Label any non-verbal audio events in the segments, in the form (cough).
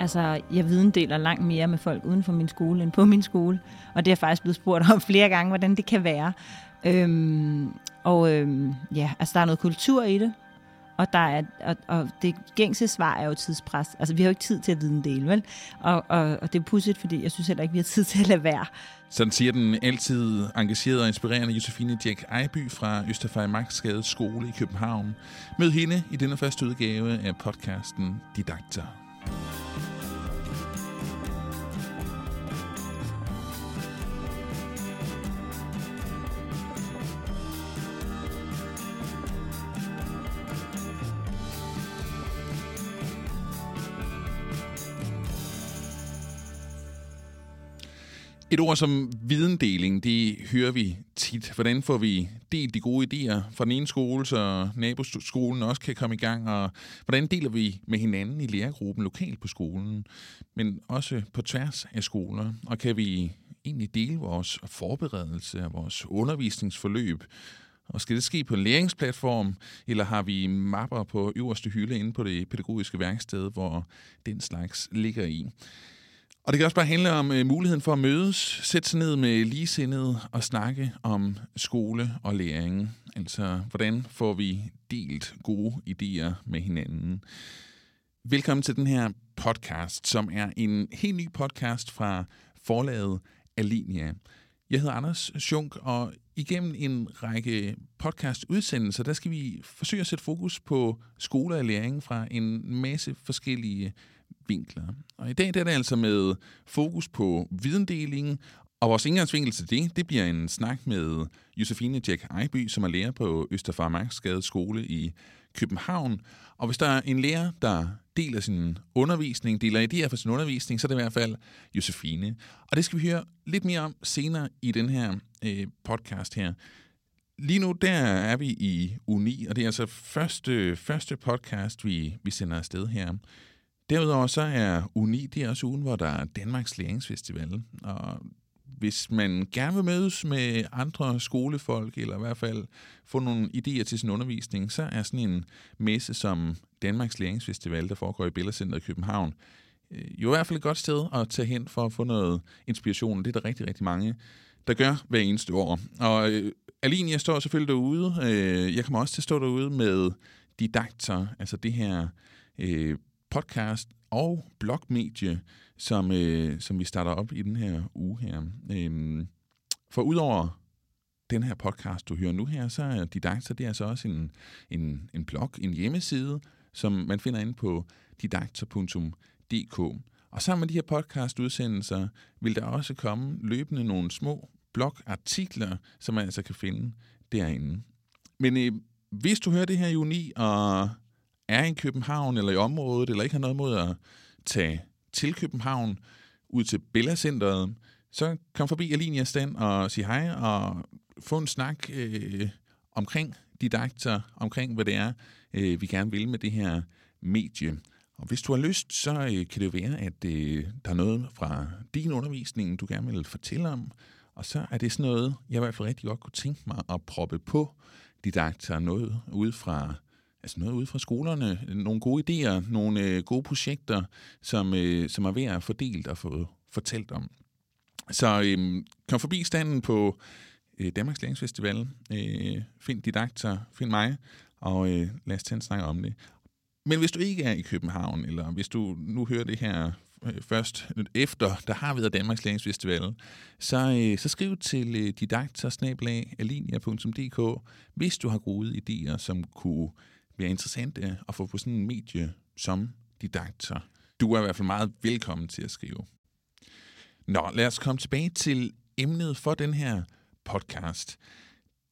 Altså, jeg videndeler langt mere med folk uden for min skole end på min skole. Og det er faktisk blevet spurgt om flere gange, hvordan det kan være. Øhm, og øhm, ja, altså der er noget kultur i det. Og, der er, og, og det gængse svar er jo tidspres. Altså, vi har jo ikke tid til at videndele, vel? Og, og, og det er pudsigt, fordi jeg synes heller ikke, vi har tid til at lade være. Sådan siger den altid engagerede og inspirerende Josefine Jack Ejby fra Østerfej Magtsgade Skole i København. Mød hende i denne første udgave af podcasten Didakter. Et ord som videndeling, det hører vi tit. Hvordan får vi delt de gode idéer fra den ene skole, så naboskolen også kan komme i gang, og hvordan deler vi med hinanden i lærergruppen lokalt på skolen, men også på tværs af skoler, og kan vi egentlig dele vores forberedelse af vores undervisningsforløb, og skal det ske på en læringsplatform, eller har vi mapper på øverste hylde inde på det pædagogiske værksted, hvor den slags ligger i? Og det kan også bare handle om øh, muligheden for at mødes, sætte sig ned med ligesindede og snakke om skole og læring. Altså, hvordan får vi delt gode idéer med hinanden. Velkommen til den her podcast, som er en helt ny podcast fra forlaget Alinea. Jeg hedder Anders Schunk, og igennem en række podcast-udsendelser, der skal vi forsøge at sætte fokus på skole og læring fra en masse forskellige vinkler. Og i dag der er det altså med fokus på videndelingen, og vores indgangsvinkel til det, det bliver en snak med Josefine Jack Ejby, som er lærer på Østerfarmarksgade skole i København. Og hvis der er en lærer, der deler sin undervisning, deler idéer for sin undervisning, så er det i hvert fald Josefine. Og det skal vi høre lidt mere om senere i den her øh, podcast her. Lige nu, der er vi i Uni, og det er altså første, første podcast, vi, vi sender afsted her. Derudover så er Uni, det er også ugen, hvor der er Danmarks Læringsfestival. Og hvis man gerne vil mødes med andre skolefolk, eller i hvert fald få nogle idéer til sin undervisning, så er sådan en messe som Danmarks Læringsfestival, der foregår i Billercenteret i København, øh, jo i hvert fald et godt sted at tage hen for at få noget inspiration. Det er der rigtig, rigtig mange, der gør hver eneste år. Og øh, Aline, jeg står selvfølgelig derude. Øh, jeg kommer også til at stå derude med didakter, altså det her øh, podcast og blogmedie, som, øh, som vi starter op i den her uge her. Øhm, for udover den her podcast, du hører nu her, så er Didakter, det er altså også en, en, en blog, en hjemmeside, som man finder inde på didakter.dk. Og sammen med de her podcast-udsendelser vil der også komme løbende nogle små blogartikler, som man altså kan finde derinde. Men øh, hvis du hører det her i juni, og er i København eller i området, eller ikke har noget mod at tage til København, ud til Bella Centeret, så kom forbi Alinia stand og sig hej og få en snak øh, omkring didakter, omkring hvad det er, øh, vi gerne vil med det her medie. Og hvis du har lyst, så øh, kan det jo være, at øh, der er noget fra din undervisning, du gerne vil fortælle om. Og så er det sådan noget, jeg i hvert fald rigtig godt kunne tænke mig at proppe på didakter, noget ud fra altså noget ude fra skolerne, nogle gode idéer, nogle øh, gode projekter, som, øh, som er ved at fordelt og få fortalt om. Så øh, kom forbi standen på øh, Danmarks Læringsfestival, øh, find didakter, find mig, og øh, lad os tage en snak om det. Men hvis du ikke er i København, eller hvis du nu hører det her øh, først efter, der har været Danmarks Læringsfestival, så, øh, så skriv til øh, didakter hvis du har gode idéer, som kunne bliver interessant øh, at få på sådan en medie som didakter. Du er i hvert fald meget velkommen til at skrive. Nå, lad os komme tilbage til emnet for den her podcast.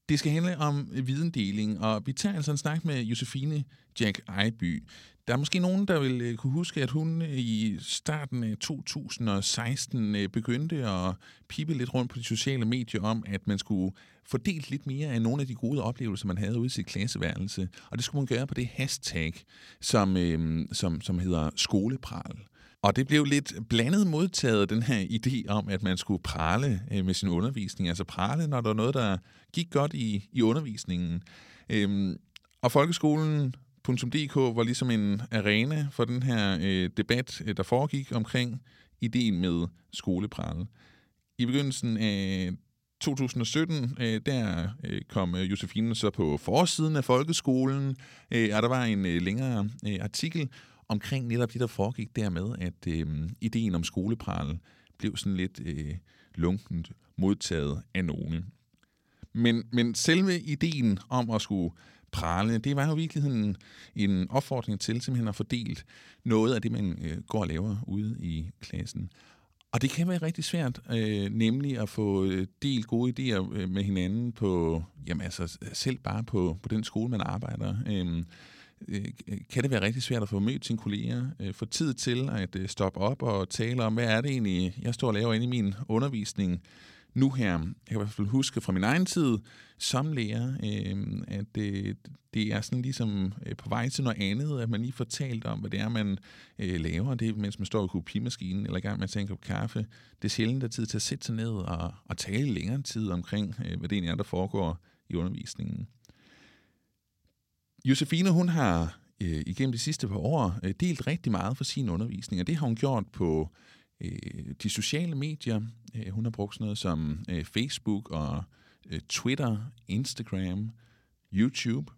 Det skal handle om videndeling, og vi tager altså en snak med Josefine Jack Ejby. Der er måske nogen, der vil øh, kunne huske, at hun øh, i starten af 2016 øh, begyndte at pipe lidt rundt på de sociale medier om, at man skulle fordelt lidt mere af nogle af de gode oplevelser, man havde ude i sit klasseværelse. Og det skulle man gøre på det hashtag, som, øh, som, som hedder skolepral. Og det blev lidt blandet modtaget, den her idé om, at man skulle prale med sin undervisning. Altså prale, når der var noget, der gik godt i, i undervisningen. Øhm, og folkeskolen .dk var ligesom en arena for den her øh, debat, øh, der foregik omkring ideen med skoleprale. I begyndelsen af 2017, øh, der øh, kom øh, Josefine så på forsiden af folkeskolen, øh, og der var en øh, længere øh, artikel omkring netop det, der foregik dermed, at øh, ideen om skolepral blev sådan lidt øh, lunkent modtaget af nogen. Men, men selve ideen om at skulle pralende. det var jo i virkeligheden en opfordring til simpelthen at fordele noget af det, man øh, går og laver ude i klassen. Og det kan være rigtig svært, øh, nemlig at få øh, delt gode idéer øh, med hinanden på, jamen altså selv bare på, på den skole, man arbejder. Øh, øh, kan det være rigtig svært at få mødt sine kolleger, øh, få tid til at øh, stoppe op og tale om, hvad er det egentlig, jeg står og laver inde i min undervisning nu her. Jeg kan i hvert fald huske fra min egen tid som lærer, øh, at det, det er sådan ligesom øh, på vej til noget andet, at man lige får talt om, hvad det er, man øh, laver, det mens man står i kopimaskinen eller i gang med at tænke på kaffe. Det er sjældent, der er tid til at sætte sig ned og, og tale længere tid omkring, øh, hvad det egentlig er, der foregår i undervisningen. Josefine, hun har øh, igennem de sidste par år øh, delt rigtig meget for sin undervisning, og det har hun gjort på øh, de sociale medier. Øh, hun har brugt sådan noget som øh, Facebook og øh, Twitter, Instagram, YouTube.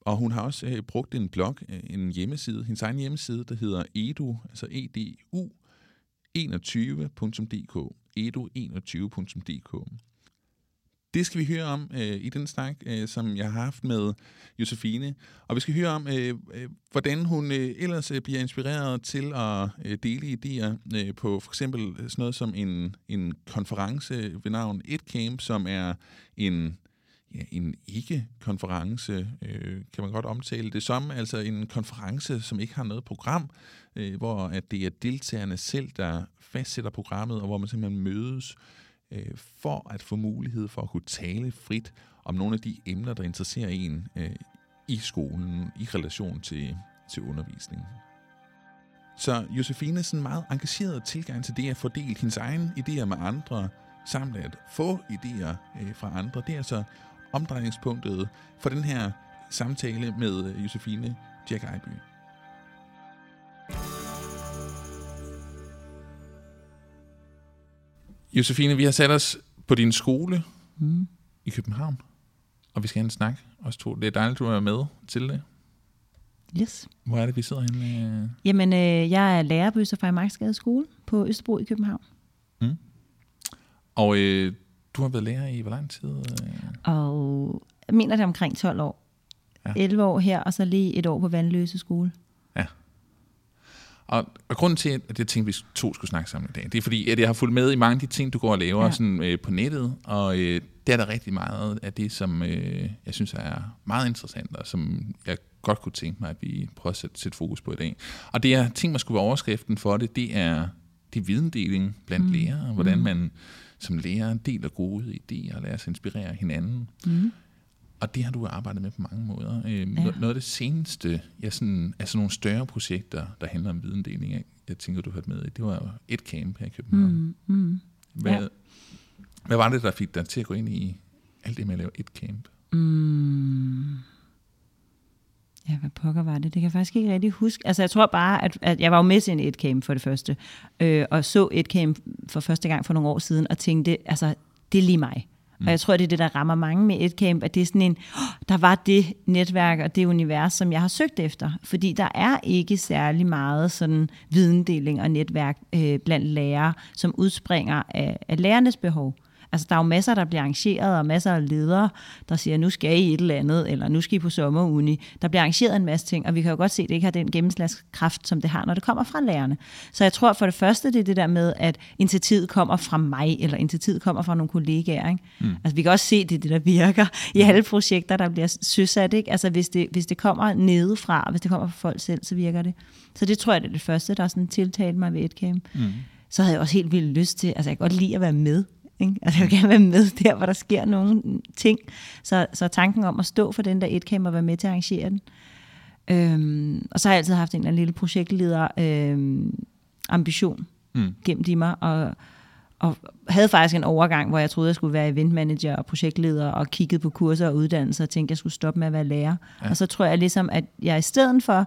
Og hun har også øh, brugt en blog, øh, en hjemmeside, hendes egen hjemmeside, der hedder edu, altså edu, 21.dk, edu21.dk. Det skal vi høre om øh, i den snak, øh, som jeg har haft med Josefine. Og vi skal høre om, øh, øh, hvordan hun øh, ellers øh, bliver inspireret til at øh, dele idéer øh, på for eksempel sådan noget som en, en konference ved navn EdCamp, som er en ja, en ikke-konference, øh, kan man godt omtale det som, altså en konference, som ikke har noget program, øh, hvor at det er deltagerne selv, der fastsætter programmet, og hvor man simpelthen mødes øh, Øh, for at få mulighed for at kunne tale frit om nogle af de emner, der interesserer en øh, i skolen, i relation til, til undervisningen. Så Josefine er sådan meget engageret tilgang til det at fordele hendes egne idéer med andre, samt at få idéer øh, fra andre. Det er altså omdrejningspunktet for den her samtale med øh, Josefine Jack Eiby. Josefine, vi har sat os på din skole mm. i København, og vi skal have en snak, os to. Det er dejligt, du er med til det. Yes. Hvor er det, vi sidder henne? Jamen, øh, jeg er lærer på Østerfejl Marksgade skole på Østerbro i København. Mm. Og øh, du har været lærer i hvor lang tid? Og jeg mener det er omkring 12 år. Ja. 11 år her, og så lige et år på Vandløse skole. Og, og grunden til, at jeg tænkte, at vi to skulle snakke sammen i dag, det er fordi, at jeg har fulgt med i mange af de ting, du går og laver ja. sådan, øh, på nettet, og øh, det er der rigtig meget af det, som øh, jeg synes er meget interessant, og som jeg godt kunne tænke mig, at vi prøver at sætte, sætte fokus på i dag. Og det, jeg tænker mig skulle være overskriften for det, det er det er videndeling blandt mm. lærere, hvordan mm. man som lærer deler gode idéer og lader sig inspirere hinanden. Mm. Og det har du arbejdet med på mange måder. Øh, ja. Noget af det seneste, ja, sådan, altså nogle større projekter, der handler om videndeling, jeg, jeg tænker, du har hørt med i, det var jo et camp her i København. Mm, mm. Hvad, ja. hvad var det, der fik dig til at gå ind i alt det med at lave et camp? Mm. Ja, hvad pokker var det? Det kan jeg faktisk ikke rigtig huske. Altså, jeg tror bare, at, at jeg var jo med til en et camp for det første, øh, og så et camp for første gang for nogle år siden, og tænkte, altså, det er lige mig. Mm. Og jeg tror, det er det, der rammer mange med et camp, at det er sådan en, oh, der var det netværk og det univers, som jeg har søgt efter. Fordi der er ikke særlig meget sådan videndeling og netværk øh, blandt lærere, som udspringer af, af lærernes behov. Altså, der er jo masser, der bliver arrangeret, og masser af ledere, der siger, nu skal I et eller andet, eller nu skal I på sommeruni. Der bliver arrangeret en masse ting, og vi kan jo godt se, at det ikke har den gennemslagskraft, som det har, når det kommer fra lærerne. Så jeg tror for det første, det er det der med, at initiativet kommer fra mig, eller initiativet kommer fra nogle kollegaer. Ikke? Mm. Altså, vi kan også se, det er det, der virker i alle projekter, der bliver søsat. Ikke? Altså, hvis det, hvis det kommer nedefra, hvis det kommer fra folk selv, så virker det. Så det tror jeg, det er det første, der sådan tiltalte mig ved et camp. Mm. Så havde jeg også helt vildt lyst til, altså jeg kan godt lide at være med ikke? Altså jeg vil gerne være med der, hvor der sker nogle ting. Så, så tanken om at stå for den der et og være med til at arrangere den. Øhm, og så har jeg altid haft en eller anden lille projektleder øhm, ambition mm. gennem i mig, og, og havde faktisk en overgang, hvor jeg troede, jeg skulle være eventmanager og projektleder, og kiggede på kurser og uddannelser, og tænkte, jeg skulle stoppe med at være lærer. Ja. Og så tror jeg ligesom, at jeg i stedet for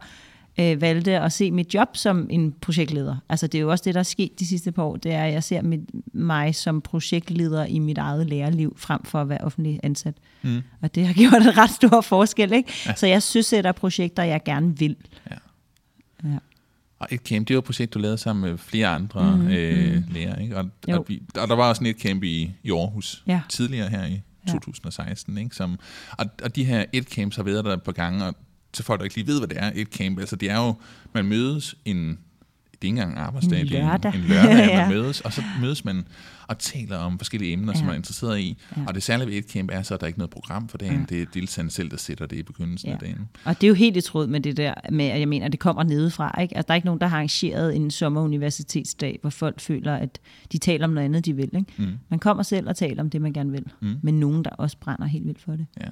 øh, valgte at se mit job som en projektleder. Altså det er jo også det, der er sket de sidste par år, det er, at jeg ser mit, mig som projektleder i mit eget lærerliv, frem for at være offentlig ansat. Mm. Og det har (laughs) gjort en ret stor forskel, ikke? Ja. Så jeg synes, at der er projekter, jeg gerne vil. Ja. ja. Og et camp, det var et projekt, du lavede sammen med flere andre mm, øh, mm. lærere, ikke? Og, og, vi, og der var også et camp i, i Aarhus ja. tidligere her i 2016, ikke? Som, og, og de her et camps har været der på gange, og til folk, der ikke lige ved, hvad det er, et camp, altså det er jo, man mødes en det er ikke engang en arbejdsdag, det er en, en lørdag, (laughs) ja. man mødes, og så mødes man og taler om forskellige emner, ja. som man er interesseret i. Ja. Og det særlige ved et camp er så, at der er ikke noget program for dagen. Ja. Det er deltagerne selv, der sætter det i begyndelsen ja. af dagen. Og det er jo helt i tråd med det der, med, at jeg mener, at det kommer nedefra. Ikke? Altså, der er ikke nogen, der har arrangeret en sommeruniversitetsdag, hvor folk føler, at de taler om noget andet, de vil. Ikke? Mm. Man kommer selv og taler om det, man gerne vil. Mm. Men nogen, der også brænder helt vildt for det. Ja.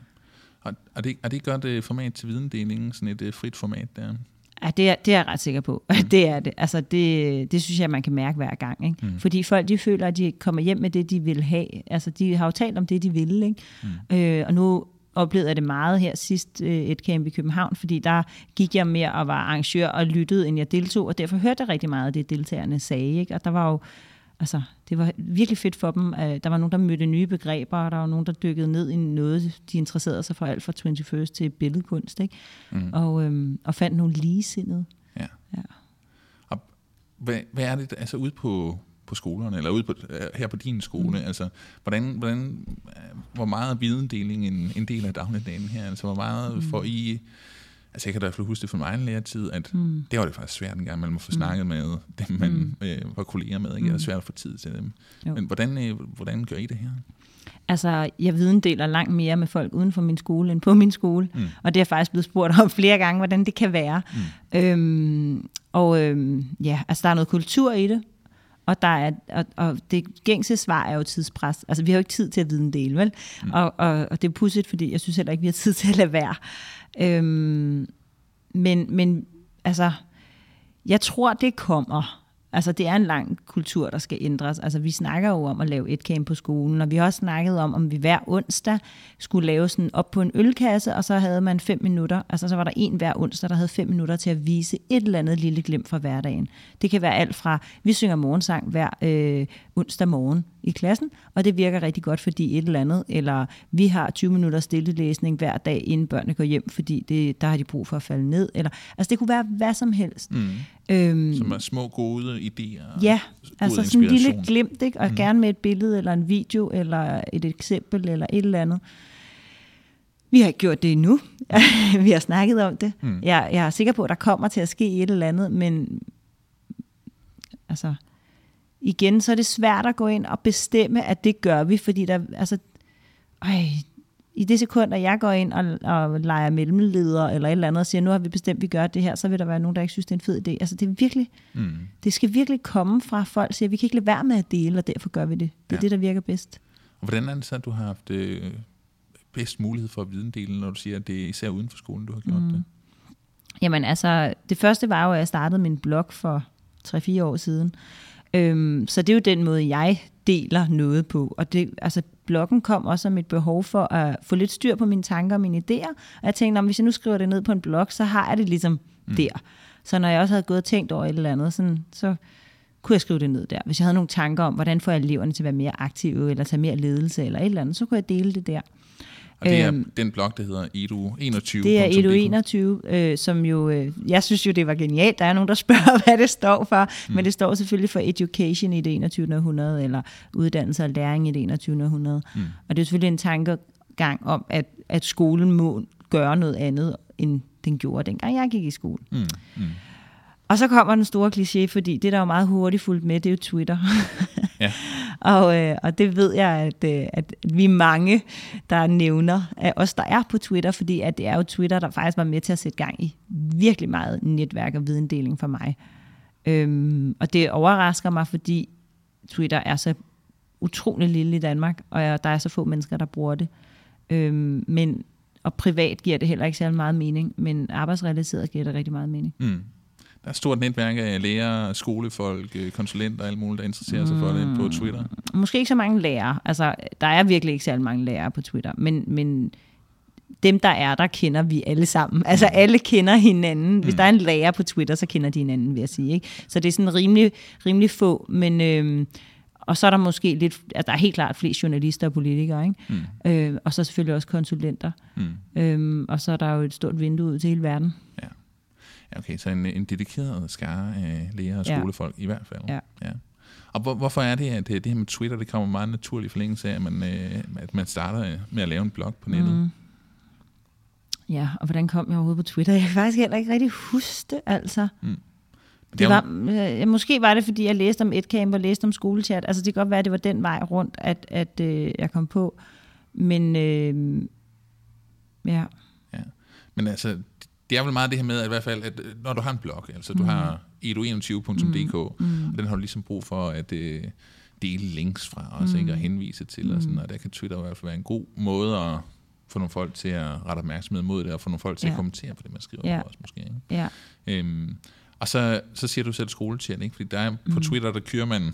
Og er det, er det godt uh, format til videndelingen, sådan et uh, frit format der? Ja, det er, det er jeg ret sikker på. (laughs) Mm. det er det. Altså, det, det synes jeg, man kan mærke hver gang. Ikke? Mm. Fordi folk, de føler, at de kommer hjem med det, de vil have. Altså, de har jo talt om det, de vil. Ikke? Mm. Øh, og nu oplevede jeg det meget her sidst øh, et camp i København, fordi der gik jeg mere og var arrangør og lyttede, end jeg deltog, og derfor hørte jeg rigtig meget af det, deltagerne sagde. Ikke? Og der var jo altså, det var virkelig fedt for dem. Der var nogen, der mødte nye begreber, og der var nogen, der dykkede ned i noget, de interesserede sig for alt fra 21st til billedkunst, ikke? Mm. Og, øhm, og fandt nogle ligesindede. Ja. ja. Og hvad, hvad er det, altså ude på, på skolerne, eller ude på, her på din skole, mm. altså, hvordan, hvordan, hvor meget videndeling en, en del af dagligdagen her, altså, hvor meget mm. får I Altså jeg kan da i hvert fald huske det fra min egen læretid, at mm. det var det faktisk svært en gang mellem at få mm. snakket med dem, man mm. øh, var kolleger med. Ikke? Det er mm. svært at få tid til dem. Jo. Men hvordan, øh, hvordan gør I det her? Altså, jeg deler langt mere med folk uden for min skole, end på min skole. Mm. Og det er faktisk blevet spurgt om flere gange, hvordan det kan være. Mm. Øhm, og øhm, ja, altså der er noget kultur i det. Og, der er, og, og det gængse svar er jo tidspres. Altså, vi har jo ikke tid til at dele, vel? Mm. Og, og, og det er pudsigt, fordi jeg synes heller ikke, vi har tid til at lade være. Øhm, men, men altså, jeg tror, det kommer. Altså, det er en lang kultur, der skal ændres. Altså, vi snakker jo om at lave et camp på skolen, og vi har også snakket om, om vi hver onsdag skulle lave sådan op på en ølkasse, og så havde man fem minutter. Altså, så var der en hver onsdag, der havde fem minutter til at vise et eller andet lille glimt fra hverdagen. Det kan være alt fra, vi synger morgensang hver øh, onsdag morgen i klassen, og det virker rigtig godt, fordi et eller andet, eller vi har 20 minutter stillelæsning hver dag, inden børnene går hjem, fordi det, der har de brug for at falde ned. Eller, altså, det kunne være hvad som helst. Mm. Øhm, Som er små gode idéer. Ja, altså sådan en lille glimt, ikke? og mm. gerne med et billede, eller en video, eller et eksempel, eller et eller andet. Vi har ikke gjort det endnu. (laughs) vi har snakket om det. Mm. Jeg, jeg er sikker på, at der kommer til at ske et eller andet, men altså, igen, så er det svært at gå ind og bestemme, at det gør vi, fordi der, altså, øj, i det sekund, at jeg går ind og, og leger mellemleder eller et eller andet og siger, nu har vi bestemt, at vi gør det her, så vil der være nogen, der ikke synes, det er en fed idé. Altså det er virkelig, mm. det skal virkelig komme fra folk, siger, vi kan ikke lade være med at dele, og derfor gør vi det. Det er ja. det, der virker bedst. Og hvordan er det så, at du har haft øh, bedst mulighed for at videndele, når du siger, at det er især uden for skolen, du har gjort mm. det? Jamen altså, det første var jo, at jeg startede min blog for 3-4 år siden. Øhm, så det er jo den måde, jeg deler noget på. Og det, altså, bloggen kom også som et behov for at få lidt styr på mine tanker og mine idéer. Og jeg tænkte, om hvis jeg nu skriver det ned på en blog, så har jeg det ligesom mm. der. Så når jeg også havde gået og tænkt over et eller andet, sådan, så kunne jeg skrive det ned der. Hvis jeg havde nogle tanker om, hvordan får jeg eleverne til at være mere aktive, eller tage mere ledelse, eller et eller andet, så kunne jeg dele det der. Og det er øhm, den blog, der hedder Edu21. Det er Edu21, øh, som jo, øh, jeg synes jo, det var genialt. Der er nogen, der (laughs) spørger, hvad det står for, mm. men det står selvfølgelig for Education i det 21. århundrede, eller uddannelse og læring i det 21. århundrede. Mm. Og det er selvfølgelig en tankegang om, at, at skolen må gøre noget andet, end den gjorde, dengang jeg gik i skole. Mm. Mm. Og så kommer den store kliché, fordi det, der er meget hurtigt fuldt med, det er jo Twitter. (laughs) ja. (laughs) og, øh, og det ved jeg, at, øh, at vi mange, der nævner af os, der er på Twitter, fordi at det er jo Twitter, der faktisk var med til at sætte gang i virkelig meget netværk og videndeling for mig. Øhm, og det overrasker mig, fordi Twitter er så utrolig lille i Danmark, og der er så få mennesker, der bruger det. Øhm, men, og privat giver det heller ikke særlig meget mening, men arbejdsrelateret giver det rigtig meget mening. Mm er et stort netværk af lærere, skolefolk, øh, konsulenter og alt muligt, der interesserer sig for det på Twitter. Måske ikke så mange lærere. Altså, der er virkelig ikke særlig mange lærere på Twitter, men, men dem, der er der, kender vi alle sammen. Altså alle kender hinanden. Hvis der er en lærer på Twitter, så kender de hinanden, vil jeg sige. Ikke? Så det er sådan rimelig, rimelig få, men... Øhm, og så er der måske lidt, at der er helt klart flest journalister og politikere, ikke? Mm. Øh, og så selvfølgelig også konsulenter. Mm. Øhm, og så er der jo et stort vindue ud til hele verden. Ja. Ja okay, så en, en dedikeret skare af læger og skolefolk ja. i hvert fald. Ja. ja. Og hvor, hvorfor er det, at det, her med Twitter, det kommer meget naturligt forlængelse af, at man, øh, at man starter med at lave en blog på nettet? Mm. Ja, og hvordan kom jeg overhovedet på Twitter? Jeg kan faktisk heller ikke rigtig huske det, altså. Mm. Det var, øh, måske var det, fordi jeg læste om EdCamp og læste om skolechat. Altså, det kan godt være, at det var den vej rundt, at, at øh, jeg kom på. Men øh, ja. ja. Men altså, det er vel meget det her med, at i hvert fald, at øh, når du har en blog, altså du mm. har edu21.dk, mm. mm. og den har du ligesom brug for at øh, dele links fra os, mm. ikke, og henvise til, mm. og, sådan, og der kan Twitter i hvert fald være en god måde at få nogle folk til at rette opmærksomhed mod det, og få nogle folk til ja. at kommentere på det, man skriver ja. på os måske. Ikke? Ja. Øhm, og så, så siger du selv skoletjern, ikke? Fordi der er, mm. på Twitter, der kører man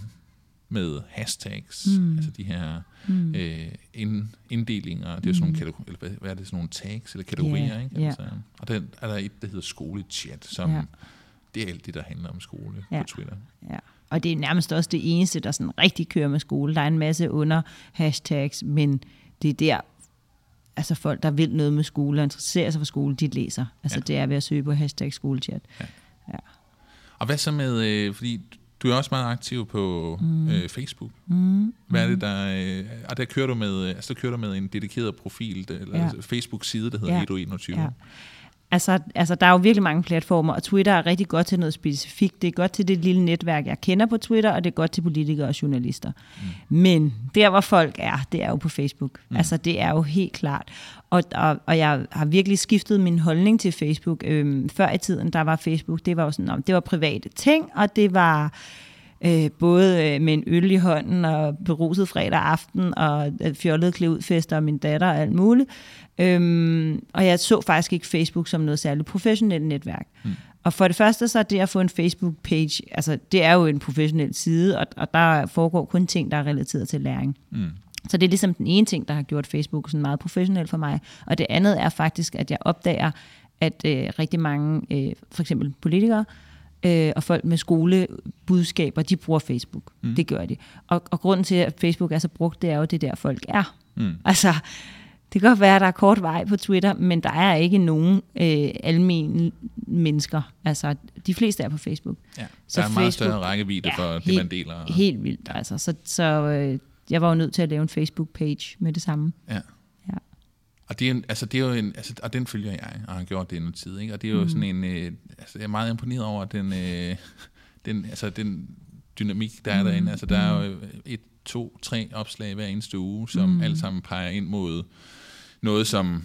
med hashtags, mm. altså de her mm. øh, ind, inddelinger, det er sådan nogle mm. kategorier, eller hvad, er det, sådan nogle tags eller kategorier, yeah, ikke? Altså, yeah. Og der er der et, der hedder skolechat, som yeah. det er alt det, der handler om skole yeah. på Twitter. Ja. Og det er nærmest også det eneste, der sådan rigtig kører med skole. Der er en masse under hashtags, men det er der, altså folk, der vil noget med skole og interesserer sig for skole, de læser. Altså ja. det er ved at søge på hashtag skolechat. Ja. ja. Og hvad så med, øh, fordi du er også meget aktiv på mm. øh, Facebook. Mm. Hvad er det, der... Øh, og der kører du med, altså der kører du med en dedikeret profil, eller ja. Facebook-side, der hedder ja. Edu21. Ja. Altså, altså, der er jo virkelig mange platformer, og Twitter er rigtig godt til noget specifikt. Det er godt til det lille netværk, jeg kender på Twitter, og det er godt til politikere og journalister. Mm. Men der, hvor folk er, det er jo på Facebook. Mm. Altså, det er jo helt klart. Og, og, og jeg har virkelig skiftet min holdning til Facebook. Øhm, før i tiden, der var Facebook, det var jo sådan, det var private ting, og det var øh, både øh, med en øl i hånden og beruset fredag aften og øh, fjollet klevudfester og min datter og alt muligt. Øhm, og jeg så faktisk ikke Facebook som noget særligt professionelt netværk. Mm. Og for det første så er det at få en Facebook-page, altså det er jo en professionel side, og, og der foregår kun ting, der er relateret til læring. Mm. Så det er ligesom den ene ting, der har gjort Facebook sådan meget professionelt for mig. Og det andet er faktisk, at jeg opdager, at øh, rigtig mange, øh, for eksempel politikere, øh, og folk med skolebudskaber, de bruger Facebook. Mm. Det gør de. Og, og grunden til, at Facebook er så brugt, det er jo, det der folk er. Mm. Altså, det kan godt være, at der er kort vej på Twitter, men der er ikke nogen øh, almindelige mennesker. Altså, de fleste er på Facebook. Ja, der så er en meget større rækkevidde ja, for helt, det, man deler. Helt vildt, altså. Så, så øh, jeg var jo nødt til at lave en Facebook-page med det samme. Ja. ja. Og, det er en, altså, det er jo en, altså, og den følger jeg, og har gjort det noget tid. Ikke? Og det er jo mm. sådan en... Øh, altså, jeg er meget imponeret over den, øh, den, altså, den dynamik, der er mm. derinde. Altså, der er jo et, to, tre opslag hver eneste uge, som mm. alle sammen peger ind mod noget, som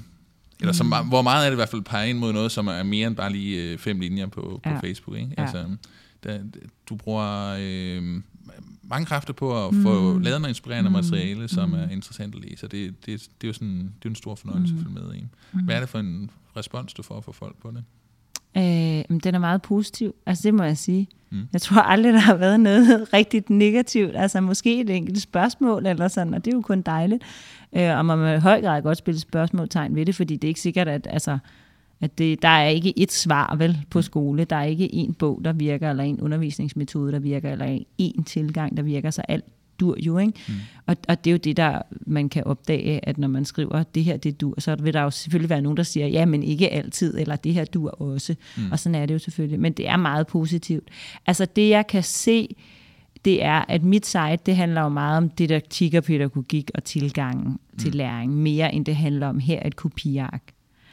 eller som, mm. hvor meget er det i hvert fald peger ind mod noget, som er mere end bare lige øh, fem linjer på, på ja. Facebook. Ikke? Ja. Altså, der, du bruger øh, mange kræfter på at få mm. lavet noget inspirerende mm. materiale, som mm. er interessant at læse. Og det, det, det er jo sådan, det er en stor fornøjelse mm. at følge med i. Mm. Hvad er det for en respons, du får fra folk på det? Øh, den er meget positiv, altså det må jeg sige. Mm. Jeg tror aldrig, der har været noget (laughs) rigtigt negativt. Altså måske et enkelt spørgsmål eller sådan, og det er jo kun dejligt. Øh, og man må i høj grad godt spille spørgsmålstegn ved det, fordi det er ikke sikkert, at, altså, at det, der er ikke et svar vel på skole. Der er ikke en bog, der virker, eller en undervisningsmetode, der virker, eller en tilgang, der virker, så alt dur jo, ikke? Mm. Og, og det er jo det, der man kan opdage, at når man skriver, det her, det dur, så vil der jo selvfølgelig være nogen, der siger, ja, men ikke altid, eller det her dur også. Mm. Og sådan er det jo selvfølgelig. Men det er meget positivt. Altså det, jeg kan se, det er, at mit site, det handler jo meget om didaktik og pædagogik og tilgangen mm. til læring, mere end det handler om her et kopiark.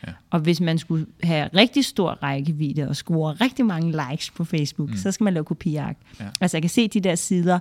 Ja. Og hvis man skulle have rigtig stor rækkevidde og score rigtig mange likes på Facebook, mm. så skal man lave kopiark. Ja. Altså jeg kan se de der sider,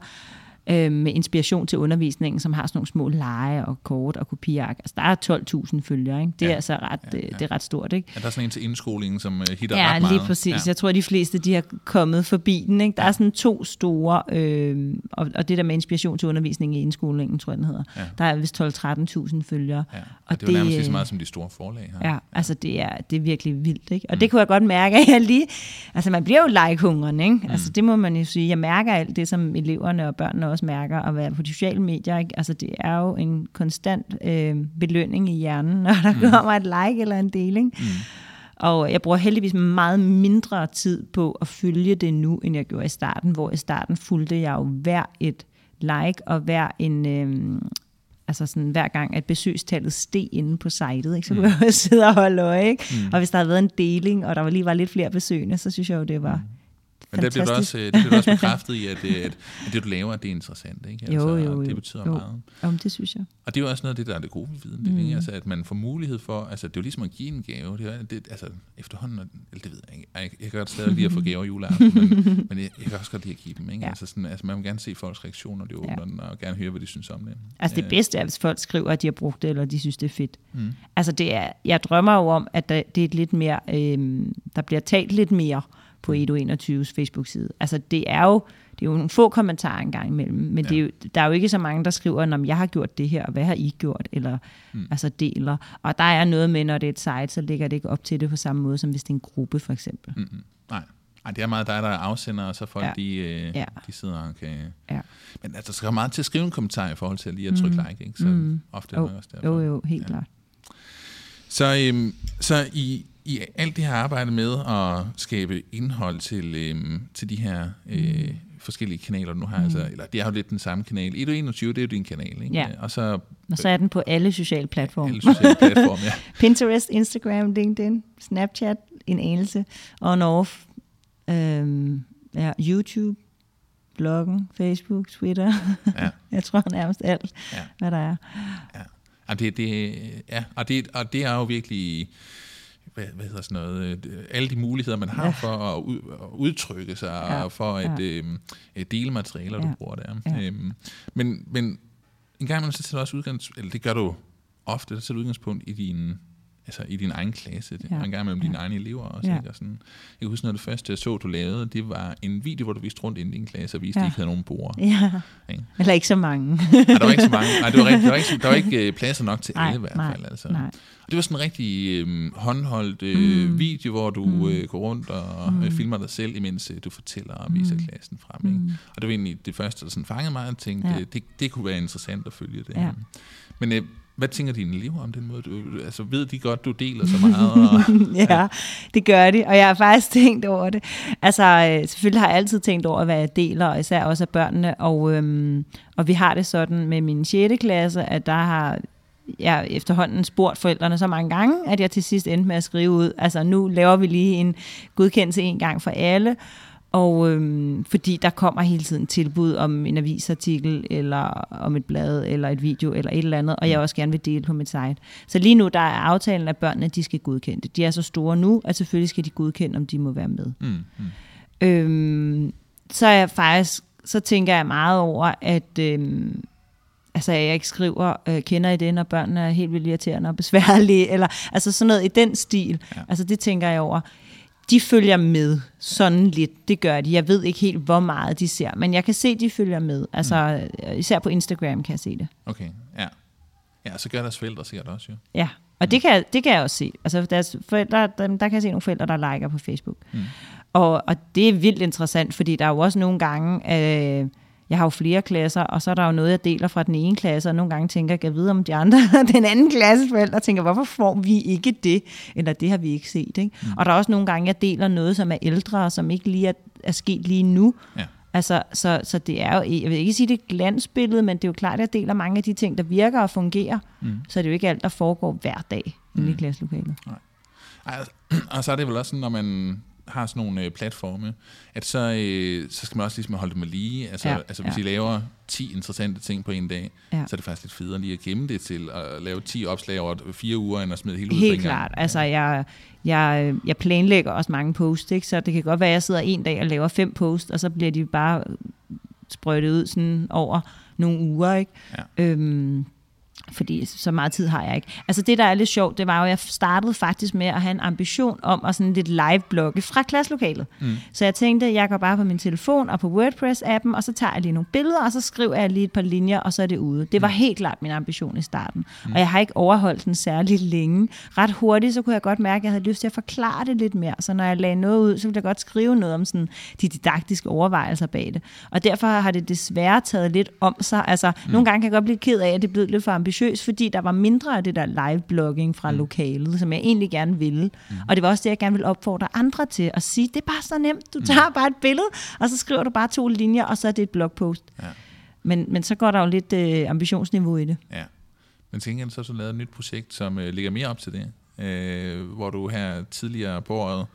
øh, med inspiration til undervisningen, som har sådan nogle små lege og kort og kopiark. Altså, der er 12.000 følgere, ikke? Det er Ja. altså ret, Ja, ja, ja. det er ret stort, ikke? Er der sådan en til indskolingen, som uh, hitter Ja, ret meget? lige præcis. Ja. Jeg tror, at de fleste de har kommet forbi den. Ikke? Der er sådan to store, øh, og, og det der med inspiration til undervisning i indskolingen, tror jeg, den hedder. Ja. Der er vist 12-13.000 følgere. Ja. Og, Og det er jo nærmest lige så øh, meget som de store forlag har. Ja, altså det er, det er virkelig vildt, ikke? Og mm. det kunne jeg godt mærke, at jeg lige... Altså man bliver jo like-hungren, ikke? Mm. Altså det må man jo sige. Jeg mærker alt det, som eleverne og børnene også mærker, at være på de sociale medier, ikke? Altså det er jo en konstant øh, belønning i hjernen, når der mm. kommer et like eller en deling. Mm. Og jeg bruger heldigvis meget mindre tid på at følge det nu, end jeg gjorde i starten, hvor i starten fulgte jeg jo hver et like og hver en... Øh, altså sådan, hver gang, at besøgstallet steg inde på sitet, ikke, så kunne mm. jeg sidde og holde øje. Ikke? Mm. Og hvis der havde været en deling, og der var lige var lidt flere besøgende, så synes jeg jo, det var Men der bliver du også, øh, det bliver du også bekræftet i, at, øh, at, at det, du laver, det er interessant. Ikke? Altså, Jo, jo, jo. Det betyder Jo. meget. Om det synes jeg. Og det er jo også noget af det, der er det gode ved viden. Mm. Ikke? Altså, at man får mulighed for, altså det er jo ligesom at give en gave. Det er, det, altså efterhånden, eller det ved jeg ikke, jeg, jeg kan godt stadig lide at få (laughs) gaver juleaften, men, men jeg, jeg kan også godt lide at give dem. Ikke? Ja. Altså, sådan, altså man vil gerne se folks reaktioner, det åbner Ja. den, og gerne høre, hvad de synes om det. Altså det Øh, bedste er, hvis folk skriver, at de har brugt det, eller de synes, det er fedt. Mm. Altså det er, jeg drømmer jo om, at der, det er lidt mere, øh, der bliver talt lidt mere på Edo21's Facebook-side. Altså det er jo, det er jo nogle få kommentarer engang imellem, men ja. det er jo, der er jo ikke så mange, der skriver, om jeg har gjort det her, og hvad har I gjort, eller mm. altså deler. Og der er noget med, når det er et site, så ligger det ikke op til det på samme måde, som hvis det er en gruppe for eksempel. Mm. Mm-mm. Nej. Ej, det er meget dig, der er afsender, og så folk, Ja. de, øh, Ja. de sidder og kan... Ja. Men altså, der skal meget til at skrive en kommentar i forhold til lige at trykke mm. like, ikke? Så mm. ofte er Jo, det også derfor. jo, jo, helt Ja. klart. Så, øhm, så i, i alt det her arbejde med at skabe indhold til, øhm, til de her øh, Mm. forskellige kanaler, du nu har, altså, eller det er jo lidt den samme kanal. 121, det er jo din kanal, ikke? Ja. Og så Og så er den på alle sociale platforme. alle sociale platforme, ja. (laughs) Pinterest, Instagram, LinkedIn, Snapchat, en anelse, on-off, øhm, ja, YouTube, bloggen, Facebook, Twitter. Ja. (laughs) Jeg tror nærmest alt, Ja. hvad der er. Og det, det, ja, og det, og det er jo virkelig, hvad, hvad hedder sådan noget, øh, alle de muligheder, man har Ja. for at, ud, at udtrykke sig, Ja, og for at ja. øh, dele materialer, Ja. du bruger der. Ja. Øhm, men, men en gang imellem, så tager du også udgangspunkt, eller det gør du ofte, så tager du udgangspunkt i din, altså i din egen klasse, Ja. ja. og en gang imellem Ja. dine egne elever også. Ja. Ikke? Og sådan, jeg kan huske noget af det første, jeg så, du lavede, det var en video, hvor du viste rundt ind i din klasse, og viste, Ja. at I ikke havde nogen bord. Ja, Ikke? eller ikke så mange. Nej, der var ikke så mange. Nej, det var, rigtig, der var ikke, der var ikke øh, pladser nok til Nej, alle i hvert nej, fald. Altså. Nej. Og det var sådan en rigtig øh, håndholdt øh, Mm. video, hvor du Mm. øh, går rundt og mm. øh, filmer dig selv, imens øh, du fortæller og viser Mm. klassen frem. Ikke? Mm. Og det var egentlig det første, der sådan fangede mig, og tænkte, Ja. det, det, det kunne være interessant at følge det. Ja. Men øh, hvad tænker dine elever om den måde? Du, altså, ved de godt, du deler så meget? Og, (laughs) ja, det gør de, og jeg har faktisk tænkt over det. Altså, øh, selvfølgelig har jeg altid tænkt over, hvad jeg deler, og især også af børnene, og, øhm, og vi har det sådan med min 6. klasse, at der har jeg efterhånden spurgt forældrene så mange gange, at jeg til sidst endte med at skrive ud, altså nu laver vi lige en godkendelse en gang for alle, og øhm, fordi der kommer hele tiden tilbud om en avisartikel, eller om et blad, eller et video, eller et eller andet, og jeg også gerne vil dele på mit site. Så lige nu, der er aftalen, at børnene, de skal godkende det. De er så store nu, at selvfølgelig skal de godkende, om de må være med. mm, mm. Øhm, så er jeg faktisk, så tænker jeg meget over, at øhm, altså, jeg ikke skriver, øh, kender I det, når børnene er helt vildt irriterende og besværlige, (laughs) eller altså sådan noget i den stil. Ja. Ja. Altså det tænker jeg over. De følger med sådan lidt, det gør de. Jeg ved ikke helt, hvor meget de ser, men jeg kan se, de følger med. Altså mm. især på Instagram kan jeg se det. Okay, ja. Ja, så gør deres forældre sikkert også, jo. Ja, og det kan, det kan jeg også se. Altså deres forældre, dem, der kan jeg se nogle forældre, der liker på Facebook. Mm. Og, og det er vildt interessant, fordi der er jo også nogle gange, øh, jeg har jo flere klasser, og så er der jo noget, jeg deler fra den ene klasse, og nogle gange tænker jeg, jeg vide om de andre, (laughs) den anden klasses forældre tænker, hvorfor får vi ikke det? Eller det har vi ikke set. Ikke? Mm. Og der er også nogle gange, jeg deler noget, som er ældre, og som ikke lige er, er sket lige nu. Ja. Altså, så, så det er jo, jeg vil ikke sige, det er et glansbillede, men det er jo klart, at jeg deler mange af de ting, der virker og fungerer. Mm. Så det er jo ikke alt, der foregår hver dag mm. i klasselokalet. Ej, altså, og så er det vel også sådan, når man har sådan nogle øh, platforme, at så, øh, så skal man også ligesom holde dem med lige. Altså, Ja, altså hvis ja. I laver 10 interessante ting på en dag, Ja. så er det faktisk lidt federe lige at gemme det til at lave 10 opslag over fire uger, end at smide hele ud Helt gang. klart. Altså, jeg, jeg, jeg planlægger også mange posts, ikke? så det kan godt være, at jeg sidder en dag og laver fem posts, og så bliver de bare sprøjtet ud sådan over nogle uger, ikke? Ja. Øhm, fordi så meget tid har jeg ikke. Altså det, der er lidt sjovt, det var jo, at jeg startede faktisk med at have en ambition om at sådan lidt live-blogge fra klasselokalet. Mm. Så jeg tænkte, jeg går bare på min telefon og på WordPress-appen, og så tager jeg lige nogle billeder, og så skriver jeg lige et par linjer, og så er det ude. Det var mm. helt klart min ambition i starten. Mm. Og jeg har ikke overholdt den særlig længe. Ret hurtigt, så kunne jeg godt mærke, at jeg havde lyst til at forklare det lidt mere. Så når jeg lagde noget ud, så ville jeg godt skrive noget om sådan de didaktiske overvejelser bag det. Og derfor har det desværre taget lidt om sig. Altså, mm. nogle gange kan jeg godt blive ked af, at det er blevet lidt for ambitiøst ambitiøs, fordi der var mindre af det der live-blogging fra mm. lokalet, som jeg egentlig gerne ville. Mm. Og det var også det, jeg gerne ville opfordre andre til at sige, det er bare så nemt. Du mm. tager mm. bare et billede, og så skriver du bare to linjer, og så er det et blogpost. Ja. Men, men så går der jo lidt øh, ambitionsniveau i det. Ja. Men tænker så så lavet et nyt projekt, som øh, ligger mere op til det, øh, hvor du her tidligere på året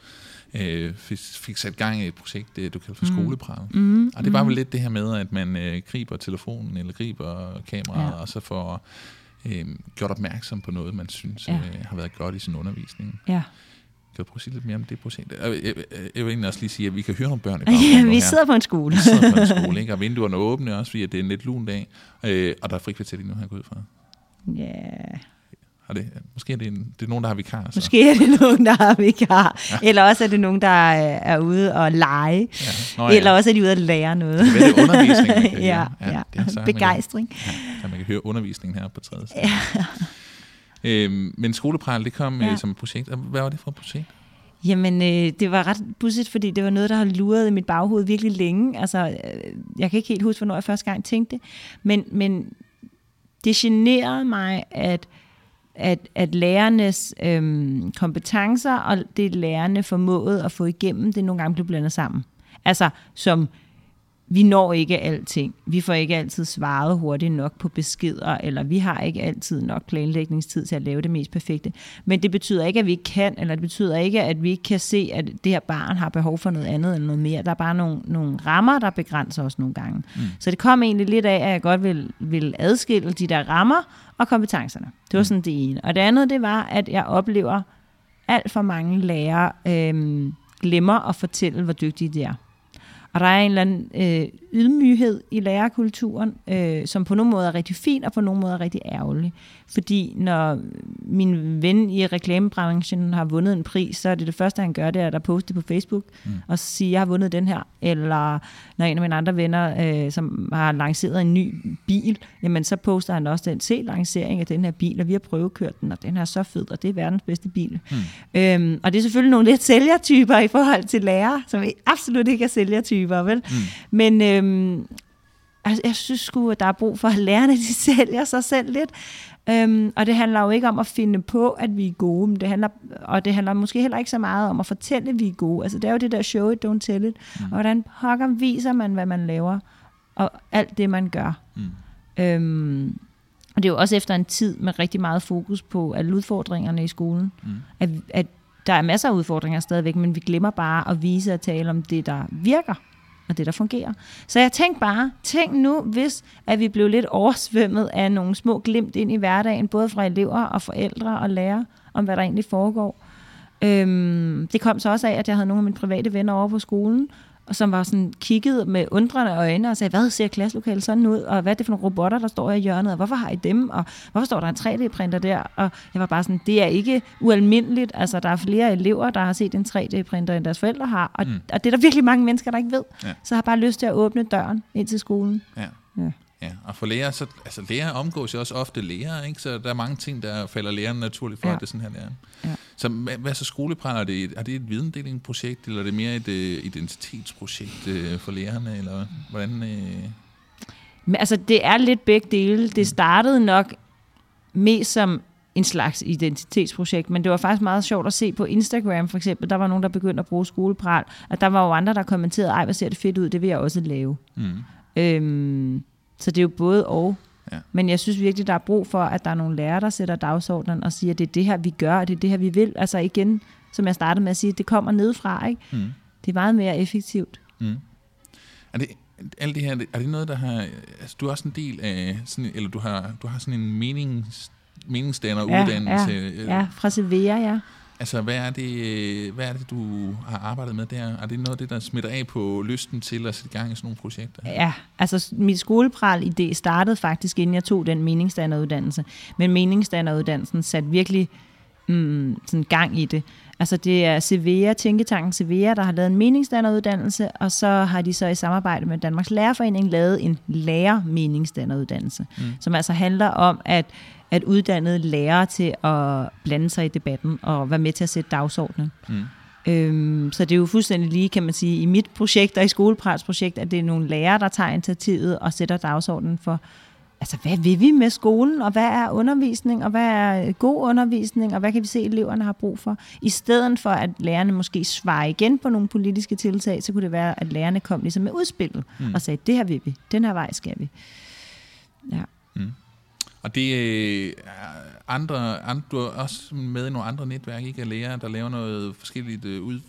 øh, fik, fik sat gang i et projekt, det du kalder for mm. skolepral. Mm. Og det var vel lidt det her med, at man øh, griber telefonen eller griber kameraet, ja. og så får øh, gjort opmærksom på noget, man synes ja. øh, har været godt i sin undervisning. Ja. Kan du prøve at sige lidt mere om det projekt? Jeg, jeg, jeg, jeg vil egentlig også lige sige, at vi kan høre nogle børn i (laughs) baggrunden. Ja, vi sidder på en skole. vi sidder på en skole, (laughs) ikke? og vinduerne er åbne også, fordi det er en lidt lun dag, øh, og der er frikvarter lige nu, her gået fra. Ja, er det, måske er det, en, det er nogen, der har vikar. Så. Måske er det (laughs) nogen, der har vikar. Ja. Eller også er det nogen, der er, er ude og lege. Ja. Nå, ja. Eller også er de ude at lære noget. Det er undervisning. (laughs) ja, ja, ja. Det er Begejstring. Man kan, ja, man kan høre undervisningen her på tredje Ja. Øhm, men skolepral, det kom ja. øh, som et projekt. Hvad var det for et projekt? Jamen, øh, det var ret pudsigt, fordi det var noget, der har luret i mit baghoved virkelig længe. Altså, øh, jeg kan ikke helt huske, hvornår jeg første gang tænkte det. Men, men det generede mig, at at, at lærernes øhm, kompetencer og det lærerne formåede at få igennem, det nogle gange blev blandet sammen. Altså som, vi når ikke alting. Vi får ikke altid svaret hurtigt nok på beskeder, eller vi har ikke altid nok planlægningstid til at lave det mest perfekte. Men det betyder ikke, at vi ikke kan, eller det betyder ikke, at vi ikke kan se, at det her barn har behov for noget andet eller noget mere. Der er bare nogle, nogle rammer, der begrænser os nogle gange. Mm. Så det kom egentlig lidt af, at jeg godt vil, vil adskille de der rammer, og kompetencerne. Det var mm. sådan det ene. Og det andet, det var, at jeg oplever alt for mange lærere øhm, glemmer at fortælle, hvor dygtige de er. Og der er en eller anden øh, ydmyghed i lærerkulturen, øh, som på nogle måder er rigtig fin, og på nogle måder er rigtig ærgerlig. Fordi når min ven i reklamebranchen har vundet en pris, så er det det første, han gør, det er at poste på Facebook, mm. og sige, jeg har vundet den her. Eller når en af mine andre venner, øh, som har lanceret en ny bil, jamen så poster han også den, se lancering af den her bil, og vi har prøvekørt den, og den er så fed, og det er verdens bedste bil. Mm. Øhm, og det er selvfølgelig nogle lidt sælgertyper i forhold til lærer, som absolut ikke er sælgertyper, vel? Mm. Men øh, øhm, altså, jeg synes sgu, at der er brug for, at lærerne (laughs) de sælger sig selv lidt. Øhm, og det handler jo ikke om at finde på, at vi er gode, men det handler, og det handler måske heller ikke så meget om at fortælle, at vi er gode. Altså det er jo det der show it, don't tell it. Mm. Og hvordan pokker viser man, hvad man laver, og alt det, man gør. Mm. Øhm, og det er jo også efter en tid med rigtig meget fokus på alle udfordringerne i skolen. Mm. At, at der er masser af udfordringer stadigvæk, men vi glemmer bare at vise og tale om det, der virker og det, der fungerer. Så jeg tænkte bare, tænk nu, hvis at vi blev lidt oversvømmet af nogle små glimt ind i hverdagen, både fra elever og forældre og lærere, om hvad der egentlig foregår. Øhm, det kom så også af, at jeg havde nogle af mine private venner over på skolen, og som var sådan kigget med undrende øjne og sagde, hvad ser klasselokalet sådan ud, og hvad er det for nogle robotter, der står i hjørnet, og hvorfor har I dem, og hvorfor står der en 3D-printer der? Og jeg var bare sådan, det er ikke ualmindeligt, altså der er flere elever, der har set en 3D-printer, end deres forældre har, og, mm. og det er der virkelig mange mennesker, der ikke ved. Ja. Så jeg har bare lyst til at åbne døren ind til skolen. Ja. ja. Ja, og for lærer, så, altså lærer omgås jo også ofte lærer, ikke? så der er mange ting, der falder læreren naturligt for, ja. at det er sådan her lærer. Ja. Så hvad, hvad så skoleprænder? Er det, er det et videndelingsprojekt, eller er det mere et uh, identitetsprojekt uh, for lærerne, eller hvordan? Uh... Men, altså, det er lidt begge dele. Det startede nok mest som en slags identitetsprojekt, men det var faktisk meget sjovt at se på Instagram for eksempel, der var nogen, der begyndte at bruge skolepral, og der var jo andre, der kommenterede, ej, hvad ser det fedt ud, det vil jeg også lave. Mm. Øhm, så det er jo både og. Ja. Men jeg synes virkelig, der er brug for, at der er nogle lærere, der sætter dagsordenen og siger, at det er det her, vi gør, og det er det her, vi vil. Altså igen, som jeg startede med at sige, det kommer nedefra, ikke? Mm. Det er meget mere effektivt. Mm. Er det, alt det her, er det noget, der har... Altså, du er også en del af... Sådan, eller du har, du har sådan en menings, meningsdanner ja, uddannelse. Ja, ja, fra Sevilla, ja. Altså, hvad er, det, hvad er det, du har arbejdet med der? Er det noget af det, der smitter af på lysten til at sætte i gang i sådan nogle projekter? Ja, altså mit skolepral-idé startede faktisk, inden jeg tog den meningsdanneruddannelse. Men meningsdanneruddannelsen satte virkelig mm, sådan gang i det. Altså det er Severa, Tænketanken Severa, der har lavet en meningsdanneruddannelse, og så har de så i samarbejde med Danmarks Lærerforening lavet en lærer-meningsdanneruddannelse, mm. som altså handler om at, at uddanne lærere til at blande sig i debatten og være med til at sætte dagsordenen. Mm. Øhm, så det er jo fuldstændig lige, kan man sige, i mit projekt og i skoleprals projekt, at det er nogle lærere, der tager initiativet og sætter dagsordenen for, altså hvad vil vi med skolen, og hvad er undervisning, og hvad er god undervisning, og hvad kan vi se, eleverne har brug for. I stedet for, at lærerne måske svarer igen på nogle politiske tiltag, så kunne det være, at lærerne kom ligesom med udspillet, mm. og sagde, det her vil vi, den her vej skal vi. Ja. Mm. Og det er andre, andre, du er også med i nogle andre netværk, ikke? Af lærere, der laver noget forskelligt øh, ud,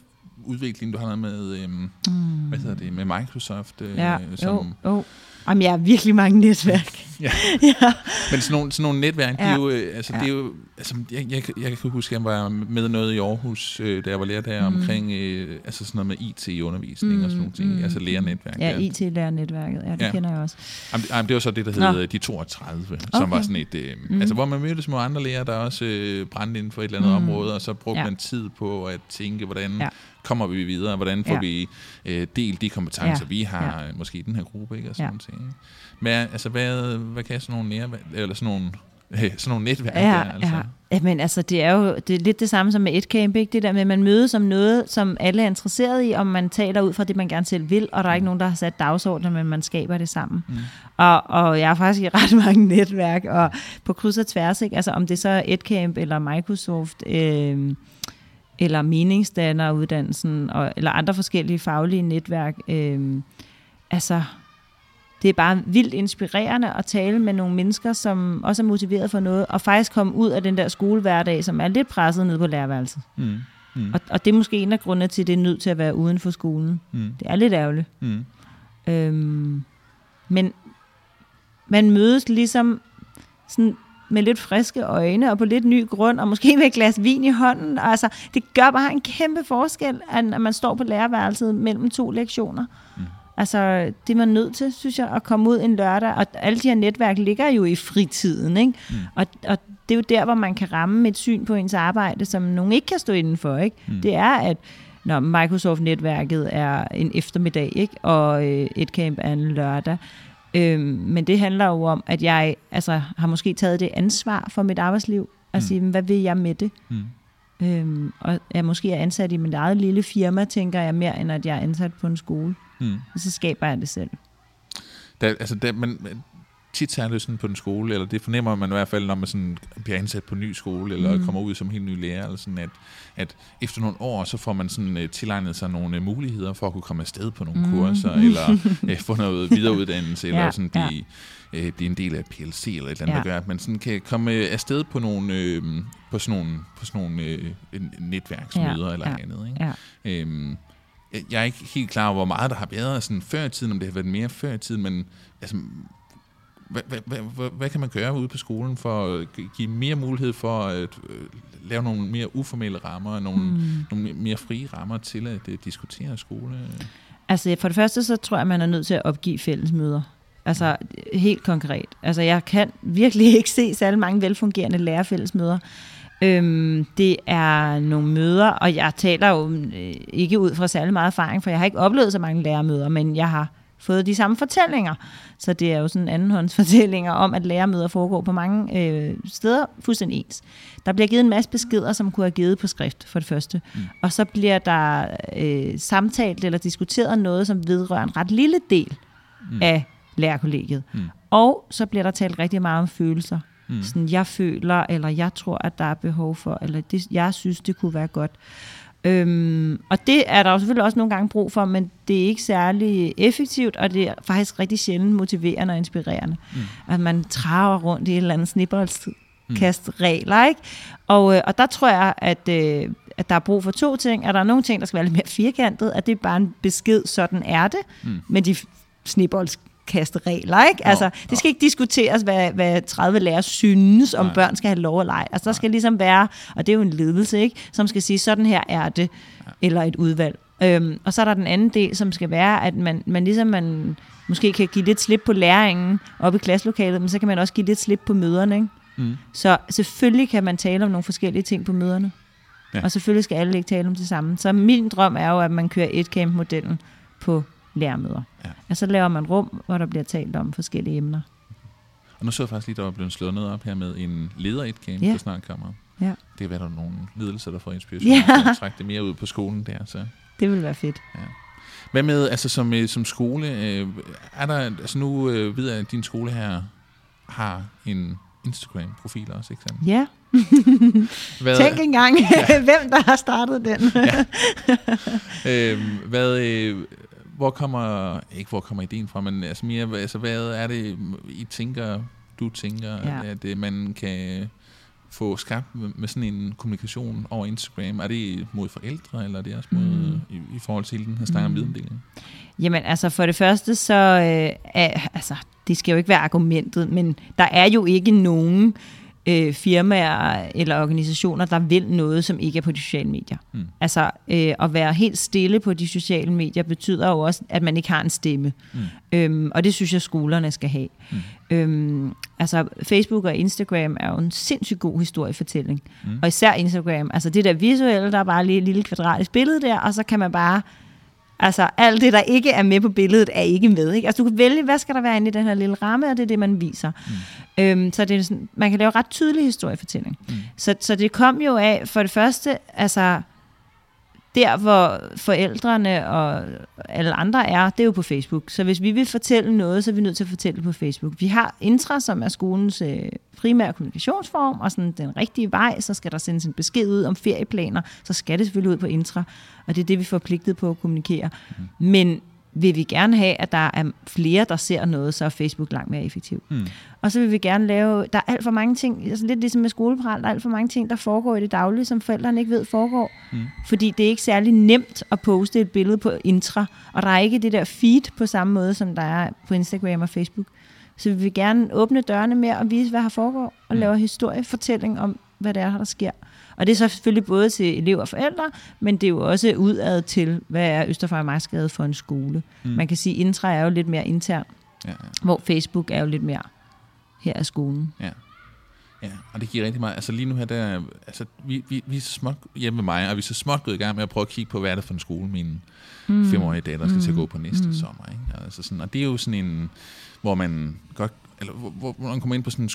udvikling. Du har noget med, øhm, mm. hvad hedder det, med Microsoft. Øh, ja, som, jo, jo. Jamen, jeg har virkelig mange netværk. (laughs) ja. (laughs) ja. Men sådan nogle, sådan nogle netværk, ja. det er jo, øh, altså, ja. det er jo, altså, jeg, jeg, jeg kan huske, at jeg var med noget i Aarhus, øh, da jeg var lærer der, mm. omkring øh, altså sådan noget med IT i undervisning mm. og sådan nogle ting, mm. altså lærernetværk. Ja, IT-lærernetværket, ja, det ja. kender jeg også. Jamen, jamen, det var så det, der hed Nå. De 32, okay. som var sådan et, øh, mm. altså hvor man mødtes med andre lærere, der også øh, brændte inden for et eller andet mm. område, og så brugte ja. man tid på at tænke, hvordan ja kommer vi videre? Hvordan får ja. vi øh, delt de kompetencer, ja. vi har, ja. måske i den her gruppe, ikke? Og sådan ja. ting. Men altså, hvad, hvad kan sådan nogle, nære, eller sådan nogle (laughs) sådan nogle netværk ja, der, altså. Ja. ja, men altså, det er jo det er lidt det samme som med et camp, ikke? Det der med, at man mødes om noget, som alle er interesseret i, og man taler ud fra det, man gerne selv vil, og der er ikke mm. nogen, der har sat dagsordenen, men man skaber det sammen. Mm. Og, og jeg er faktisk i ret (laughs) mange netværk, og på kryds og tværs, ikke? Altså, om det så er et camp eller Microsoft, øh, eller meningsdanneruddannelsen, og, eller andre forskellige faglige netværk. Øh, altså, det er bare vildt inspirerende at tale med nogle mennesker, som også er motiveret for noget, og faktisk komme ud af den der skolehverdag, som er lidt presset ned på lærerværelset. Mm. Mm. Og, og det er måske en af grundene til, at det er nødt til at være uden for skolen. Mm. Det er lidt ærgerligt. Mm. Øhm, men man mødes ligesom sådan med lidt friske øjne og på lidt ny grund, og måske med et glas vin i hånden. Altså, det gør bare en kæmpe forskel, at man står på lærerværelset mellem to lektioner. Mm. Altså, det er man nødt til, synes jeg, at komme ud en lørdag, og alle de her netværk ligger jo i fritiden, ikke? Mm. Og, og det er jo der, hvor man kan ramme et syn på ens arbejde, som nogen ikke kan stå indenfor, ikke? Mm. Det er, at når Microsoft-netværket er en eftermiddag, ikke? og øh, et camp er en lørdag, Øhm, men det handler jo om, at jeg altså, har måske taget det ansvar for mit arbejdsliv, at mm. sige, hvad vil jeg med det? Mm. Øhm, og jeg måske er ansat i mit eget lille firma, tænker jeg mere, end at jeg er ansat på en skole. Mm. Og så skaber jeg det selv. Da, altså, da, men, tit særligt sådan på en skole, eller det fornemmer man i hvert fald, når man sådan bliver ansat på en ny skole, eller mm. kommer ud som helt ny lærer, eller sådan, at, at efter nogle år, så får man sådan uh, tilegnet sig nogle uh, muligheder for at kunne komme afsted på nogle mm. kurser, (laughs) eller uh, få noget videreuddannelse, ja, eller sådan blive, ja. uh, blive en del af PLC, eller et eller andet, ja. der gør, at man sådan kan komme afsted på nogle, uh, på sådan nogle, på sådan nogle uh, netværksmøder, ja, eller ja, andet. Ikke? Ja. Um, jeg er ikke helt klar over, hvor meget der har været sådan før i tiden, om det har været mere før i tiden, men altså, hvad, hvad, hvad, hvad kan man gøre ude på skolen for at give mere mulighed for at øh, lave nogle mere uformelle rammer, nogle, mm. nogle mere frie rammer til at uh, diskutere skole? Altså for det første, så tror jeg, man er nødt til at opgive fællesmøder. Altså helt konkret. Altså jeg kan virkelig (laughs) ikke se særlig mange velfungerende lærerfællesmøder. Øhm, det er nogle møder, og jeg taler jo øh, ikke ud fra særlig meget erfaring, for jeg har ikke oplevet så mange lærermøder, men jeg har fået de samme fortællinger. Så det er jo sådan andenhåndsfortællinger om, at lærermøder foregår på mange øh, steder fuldstændig ens. Der bliver givet en masse beskeder, som kunne have givet på skrift for det første. Mm. Og så bliver der øh, samtalt eller diskuteret noget, som vedrører en ret lille del mm. af lærerkollegiet. Mm. Og så bliver der talt rigtig meget om følelser. Mm. Sådan, jeg føler, eller jeg tror, at der er behov for, eller det, jeg synes, det kunne være godt. Øhm, og det er der jo selvfølgelig også nogle gange brug for, men det er ikke særlig effektivt, og det er faktisk rigtig sjældent motiverende og inspirerende. Mm. At man traver rundt i et eller andet snibboldskast regler, ikke? Og, øh, og der tror jeg, at, øh, at der er brug for to ting. At der er nogle ting, der skal være lidt mere firkantet, at det er bare en besked, sådan er det, mm. men de snibolds kaste regler, ikke? Altså, det skal ikke diskuteres, hvad, hvad 30 lærere synes, om Nej. børn skal have lov at lege. Altså, der skal ligesom være, og det er jo en ledelse, ikke? Som skal sige, sådan her er det, eller et udvalg. Øhm, og så er der den anden del, som skal være, at man, man ligesom man måske kan give lidt slip på læringen op i klasselokalet, men så kan man også give lidt slip på møderne, ikke? Mm. Så selvfølgelig kan man tale om nogle forskellige ting på møderne. Ja. Og selvfølgelig skal alle ikke tale om det samme. Så min drøm er jo, at man kører et camp modellen på lærermøder. Ja. Og så laver man rum, hvor der bliver talt om forskellige emner. Og nu så jeg faktisk lige, der var blevet slået noget op her med en leder et camp, Ja. der snart kommer. Ja. Det kan være, der er nogle ledelser, der får inspiration. Ja. til at trække det mere ud på skolen der. Så. Det vil være fedt. Hvad med, altså som, øh, som skole, øh, er der, altså nu øh, ved jeg, at din skole her har en Instagram-profil også, ikke sandt? Ja, (laughs) Hvad, tænk engang, (laughs) hvem der har startet den. øh, hvad, øh, hvor kommer, ikke hvor kommer ideen fra, men altså mere, altså hvad er det, I tænker, du tænker, Ja. at øh, man kan få skabt med, sådan en kommunikation over Instagram? Er det mod forældre, eller er det også mod, Mm. i, i forhold til den her snak om Mm. videndeling? Jamen altså for det første, så øh, er, altså, det skal jo ikke være argumentet, men der er jo ikke nogen øh, firmaer eller organisationer, der vil noget, som ikke er på de sociale medier. Mm. Altså øh, at være helt stille på de sociale medier betyder jo også, at man ikke har en stemme. Mm. Øhm, og det synes jeg, skolerne skal have. Mm. Øhm, altså Facebook og Instagram er jo en sindssygt god historiefortælling. Mm. Og især Instagram. Altså det der visuelle, der er bare lige et lille kvadratisk billede der, og så kan man bare... Altså alt det, der ikke er med på billedet, er ikke med. Ikke? Altså du kan vælge, hvad skal der være inde i den her lille ramme, og det er det, man viser. Mm. Øhm, så det er sådan, man kan lave ret tydelig historiefortælling. Mm. Så, så det kom jo af, for det første, altså der, hvor forældrene og alle andre er, det er jo på Facebook. Så hvis vi vil fortælle noget, så er vi nødt til at fortælle det på Facebook. Vi har Intra, som er skolens øh, primære kommunikationsform, og sådan den rigtige vej, så skal der sendes en besked ud om ferieplaner, så skal det selvfølgelig ud på Intra, og det er det, vi er forpligtet på at kommunikere. Mm. Men vil vi gerne have, at der er flere, der ser noget, så er Facebook langt mere effektiv. Mm. Og så vil vi gerne lave, der er alt for mange ting, altså lidt ligesom med skolepral, der er alt for mange ting, der foregår i det daglige, som forældrene ikke ved foregår. Mm. Fordi det er ikke særlig nemt at poste et billede på Intra, og der er ikke det der feed på samme måde, som der er på Instagram og Facebook. Så vi vil gerne åbne dørene mere og vise, hvad der foregår, og Mm. lave historiefortælling om, hvad det er, der sker. Og det er så selvfølgelig både til elever og forældre, men det er jo også udad til, hvad er Østerfejmarksgade for en skole. Mm. Mm. Man kan sige, at Intra er jo lidt mere intern, Ja, ja. hvor Facebook er jo lidt mere her er skolen. Ja, og det giver rigtig meget. Altså lige nu her, der, altså, vi, vi, vi er så småt hjemme med mig, og vi er så småt gået i gang med at prøve at kigge på, hvad er det for en skole, min mm. femårige datter skal mm. til at gå på næste mm. Mm. sommer. Ikke? Altså sådan, og det er jo sådan en, hvor man godt, eller hvor, hvor man kommer ind på sådan en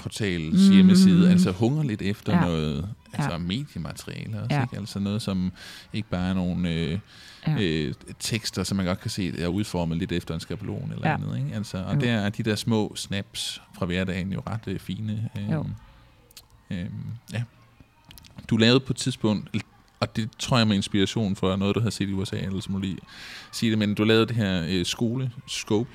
skoleportals Mm. hjemmeside, altså hunger lidt efter ja. Noget, altså Ja. mediemateriale også, Ja. ikke? Altså noget, som ikke bare er nogle øh, Ja. øh, tekster, som man godt kan se er udformet lidt efter en skabelon eller. Ja. andet. Ikke? Altså, og Jo. der er de der små snaps fra hverdagen jo ret øh, fine. Øh, Jo. øh, ja. Du lavede på et tidspunkt, og det tror jeg med inspiration fra noget, du havde set i USA, eller så må du lige sige det, men du lavede det her øh, skole-scope,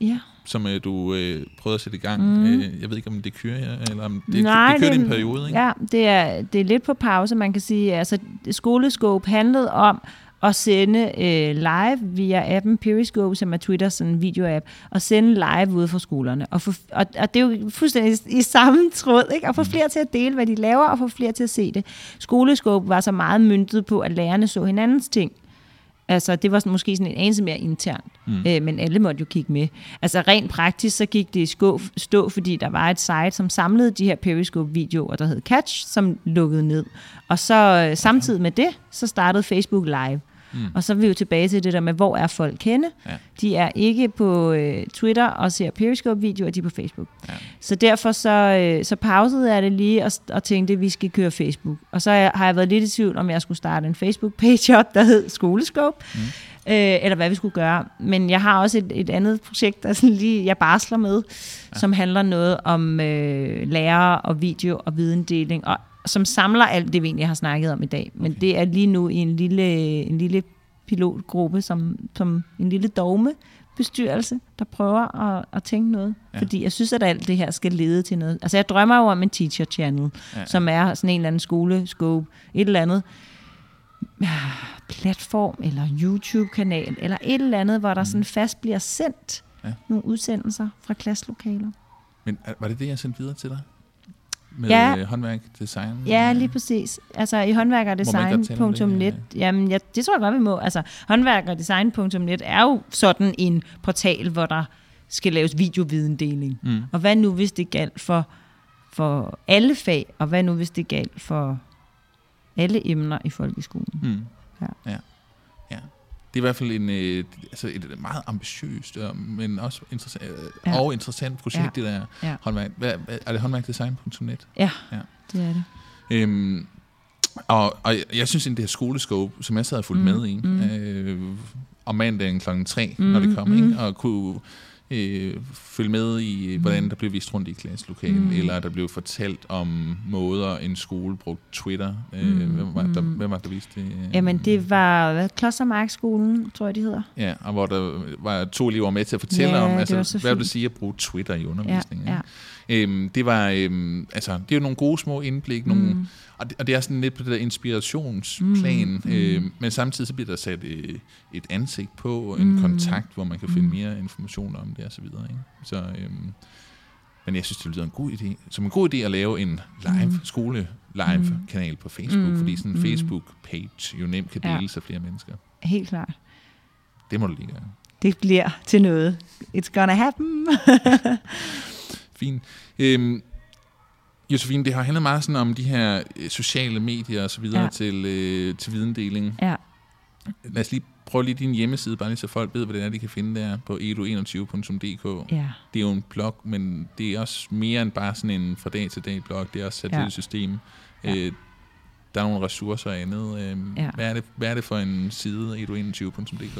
Ja. som øh, du øh, prøvede at sætte i gang. Mhm. Øh, jeg ved ikke, om det kører, jer, eller om det, Nej, det kørte det- en periode, ikke? Ja, det er, det er lidt på pause, man kan sige. Altså, Skolescope handlede om at sende øh, live via appen Periscope, som er Twitter sådan en videoapp, og sende live ude fra skolerne. Og, få, og, og det er jo fuldstændig i, i samme tråd, ikke? at få flere til at dele, hvad de laver, og få flere til at se det. Skolescope var så meget myntet på, at lærerne så hinandens ting. Altså, det var sådan, måske sådan en anelse mere internt, Mm. mm. øh, men alle måtte jo kigge med. Altså, rent praktisk, så gik det i skå, stå, fordi der var et site, som samlede de her Periscope-videoer, der hed Catch, som lukkede ned. Og så øh, samtidig med det, så startede Facebook Live. Mm. Og så er vi jo tilbage til det der med, hvor er folk henne? Ja. De er ikke på øh, Twitter og ser Periscope-videoer, de er på Facebook. Ja. Så derfor så, øh, så pausede jeg det lige og, og tænkte, at vi skal køre Facebook. Og så har jeg været lidt i tvivl, om jeg skulle starte en Facebook-page op, der hed Skolescope, Mm. øh, eller hvad vi skulle gøre. Men jeg har også et, et andet projekt, der sådan lige, jeg barsler med, ja. som handler noget om øh, lærere og video og videndeling, og som samler alt det, vi egentlig har snakket om i dag. Men Okay. det er lige nu i en lille, en lille pilotgruppe, som, som en lille dogme bestyrelse, der prøver at, at tænke noget. Ja. Fordi jeg synes, at alt det her skal lede til noget. Altså jeg drømmer jo om en teacher channel, Ja. som er sådan en eller anden skole, scope, et eller andet platform, eller YouTube-kanal, eller et eller andet, hvor der sådan fast bliver sendt Ja. Nogle udsendelser fra klasselokaler. Men er- var det det, jeg sendte videre til dig? Med Ja. ja. håndværk, design? Ja, lige præcis. Altså i håndværkerdesign.net, jamen ja, det tror jeg godt, vi må. Altså håndværkerdesign.net er jo sådan en portal, hvor der skal laves videovidendeling. Mm. Og hvad nu, hvis det galt for, for alle fag, og hvad nu, hvis det galt for alle emner i folkeskolen? Mm. Ja. Ja. Det er i hvert fald en, øh, altså et meget ambitiøst, øh, men også interessant, øh, Ja. og interessant projekt, Ja. det der Ja. håndværk. Hvad, er det håndværkdesign.net? Ja, Ja. det er det. Øhm, og, og jeg synes, at det her skolescope, som jeg sad og fulgte Mm, med i, mm. øh, om mandagen klokken 3, Mm, når det kom, mm. ikke? og kunne øh, følge med i, hvordan der blev vist rundt i klasselokalet, Mm. eller der blev fortalt om måder, en skole brugte Twitter. Øh, Mm, hvem, var, der, mm. hvem var der viste det? Jamen det var Klostermarkskolen, tror jeg, de hedder. Ja, og hvor der var to elever med til at fortælle Ja, om, altså, så hvad vil det sige at bruge Twitter i Ja, undervisningen. ja. ikke? Øhm, det var, øhm, altså, det er jo nogle gode små indblik, nogle, Mm. og, det, og det er sådan lidt på det der inspirationsplan, Mm, mm, mm. øh, men samtidig så bliver der sat øh, et ansigt på, og en Mm. mm. kontakt, hvor man kan finde Mm. mere information om det og så videre. Ikke? Så, øhm, men jeg synes, det lyder en god idé. Som en god idé at lave en live Mm. skole live Mm. kanal på Facebook, Mm, fordi sådan en mm. Facebook-page jo nemt kan Ja. deles af flere mennesker. Helt klart. Det må du lige gøre. Det bliver til noget. It's gonna happen. (laughs) Fint. Øhm, Josefine, det har handlet meget sådan om de her øh, sociale medier og så videre Ja. til, øh, til videndeling. ja. Lad os lige prøve lige din hjemmeside, bare lige så folk ved, hvad det er, de kan finde der på edu21.dk. Ja. Det er jo en blog, men det er også mere end bare sådan en fra dag til dag blog. Det er også sat Ja. et system. Ja. Øh, der er nogle ressourcer og andet. Øh, Ja. hvad, er det, hvad er det for en side, edu21.dk?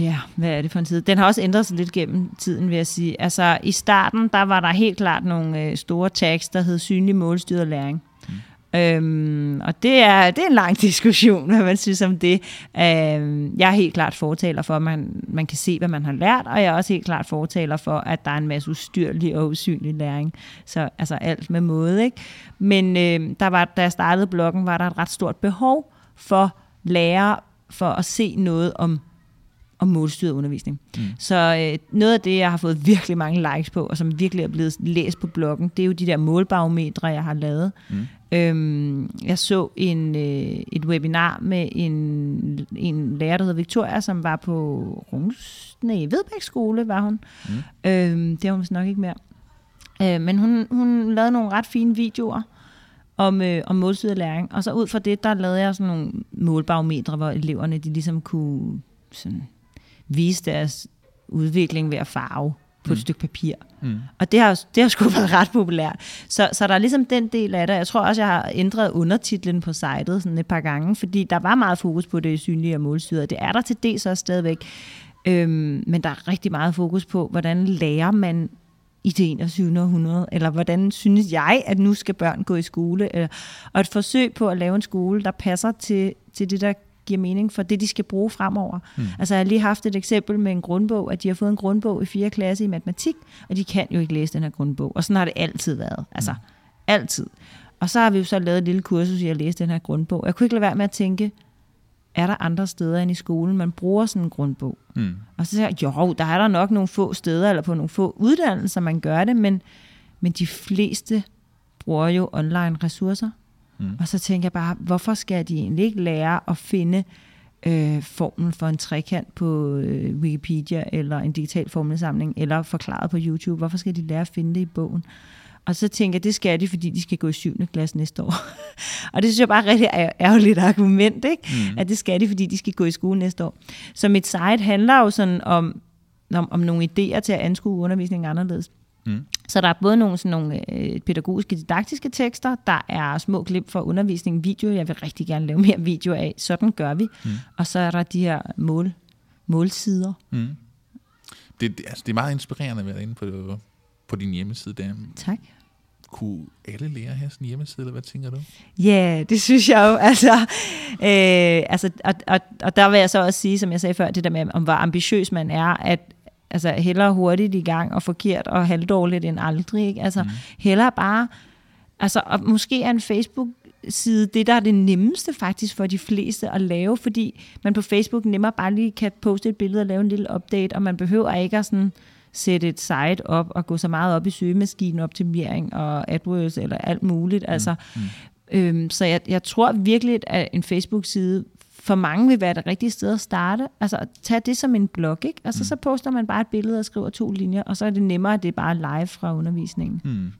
Ja, hvad er det for en tid? Den har også ændret sig lidt gennem tiden, vil jeg sige. Altså, i starten, der var der helt klart nogle øh, store tags, der hed synlig målstyret læring. Mm. Øhm, og det er, det er en lang (laughs) diskussion, hvad man synes om det. Øhm, jeg er helt klart fortaler for, at man, man kan se, hvad man har lært, og jeg er også helt klart fortaler for, at der er en masse ustyrlig og usynlig læring. Så altså alt med måde, ikke? Men øh, der var, da jeg startede bloggen, var der et ret stort behov for lærere for at se noget om om målstyret undervisning. Mm. Så øh, noget af det, jeg har fået virkelig mange likes på, og som virkelig er blevet læst på bloggen, det er jo de der målbarometre, jeg har lavet. Mm. Øhm, jeg så en, øh, et webinar med en, en lærer, der hedder Victoria, som var på Rungs, nej, Vedbæk skole, var hun. Mm. Øhm, det er hun nok ikke mere. Øh, men hun, hun lavede nogle ret fine videoer om, øh, om målstyret læring. Og så ud fra det, der lavede jeg sådan nogle målbarometre, hvor eleverne de ligesom kunne sådan, vise deres udvikling ved at farve på mm. et stykke papir. Mm. Og det har, det har sgu (laughs) været ret populært. Så, så der er ligesom den del af det. Jeg tror også, jeg har ændret undertitlen på sitet sådan et par gange, fordi der var meget fokus på det synlige og målstyret. Det er der til dels også stadigvæk. Øhm, men der er rigtig meget fokus på, hvordan lærer man i det 21. århundrede, eller hvordan synes jeg, at nu skal børn gå i skole, eller, og et forsøg på at lave en skole, der passer til, til det, der giver mening for det, de skal bruge fremover. Mm. Altså, jeg har lige haft et eksempel med en grundbog, at de har fået en grundbog i 4. klasse i matematik, og de kan jo ikke læse den her grundbog. Og sådan har det altid været. Altså, mm. altid. Og så har vi jo så lavet et lille kursus i at læse den her grundbog. Jeg kunne ikke lade være med at tænke, er der andre steder end i skolen, man bruger sådan en grundbog? Mm. Og så siger jeg, jo, der er der nok nogle få steder, eller på nogle få uddannelser, man gør det, men, men de fleste bruger jo online ressourcer. Mm. Og så tænker jeg bare, hvorfor skal de egentlig ikke lære at finde øh, formlen for en trekant på øh, Wikipedia, eller en digital formelsamling, eller forklaret på YouTube? Hvorfor skal de lære at finde det i bogen? Og så tænker jeg, det skal de, fordi de skal gå i 7. klasse næste år. (laughs) og det synes jeg bare er rigtig ær- ærgerligt argument, ikke? Mm. at det skal de, fordi de skal gå i skole næste år. Så mit site handler jo sådan om, om, om nogle idéer til at anskue undervisningen anderledes. Mm. Så der er både nogle, sådan nogle øh, pædagogiske, didaktiske tekster, der er små klip for undervisning, video, jeg vil rigtig gerne lave mere video af, sådan gør vi. Mm. Og så er der de her mål, målsider. Mm. Det, det, altså, det er meget inspirerende at være inde på, på din hjemmeside der. Tak. Kunne alle lære have sådan en hjemmeside, eller hvad tænker du? Ja, yeah, det synes jeg jo. (laughs) Altså, øh, altså, og, og, og der vil jeg så også sige, som jeg sagde før, det der med, om hvor ambitiøs man er, at altså, hellere hurtigt i gang og forkert og halvdårligt end aldrig. Ikke? Altså, mm. hellere bare, altså, og måske er en Facebook side det, der er det nemmeste faktisk for de fleste at lave, fordi man på Facebook nemmere bare lige kan poste et billede og lave en lille update, og man behøver ikke at sådan sætte et site op og gå så meget op i søgemaskinen, optimering og AdWords eller alt muligt. Altså, mm. øhm, så jeg, jeg tror virkelig, at en Facebook-side for mange vil være det rigtige sted at starte. Altså tag det som en blog, ikke? Altså mm. så poster man bare et billede og skriver to linjer, og så er det nemmere, at det er bare live fra undervisningen. Mm.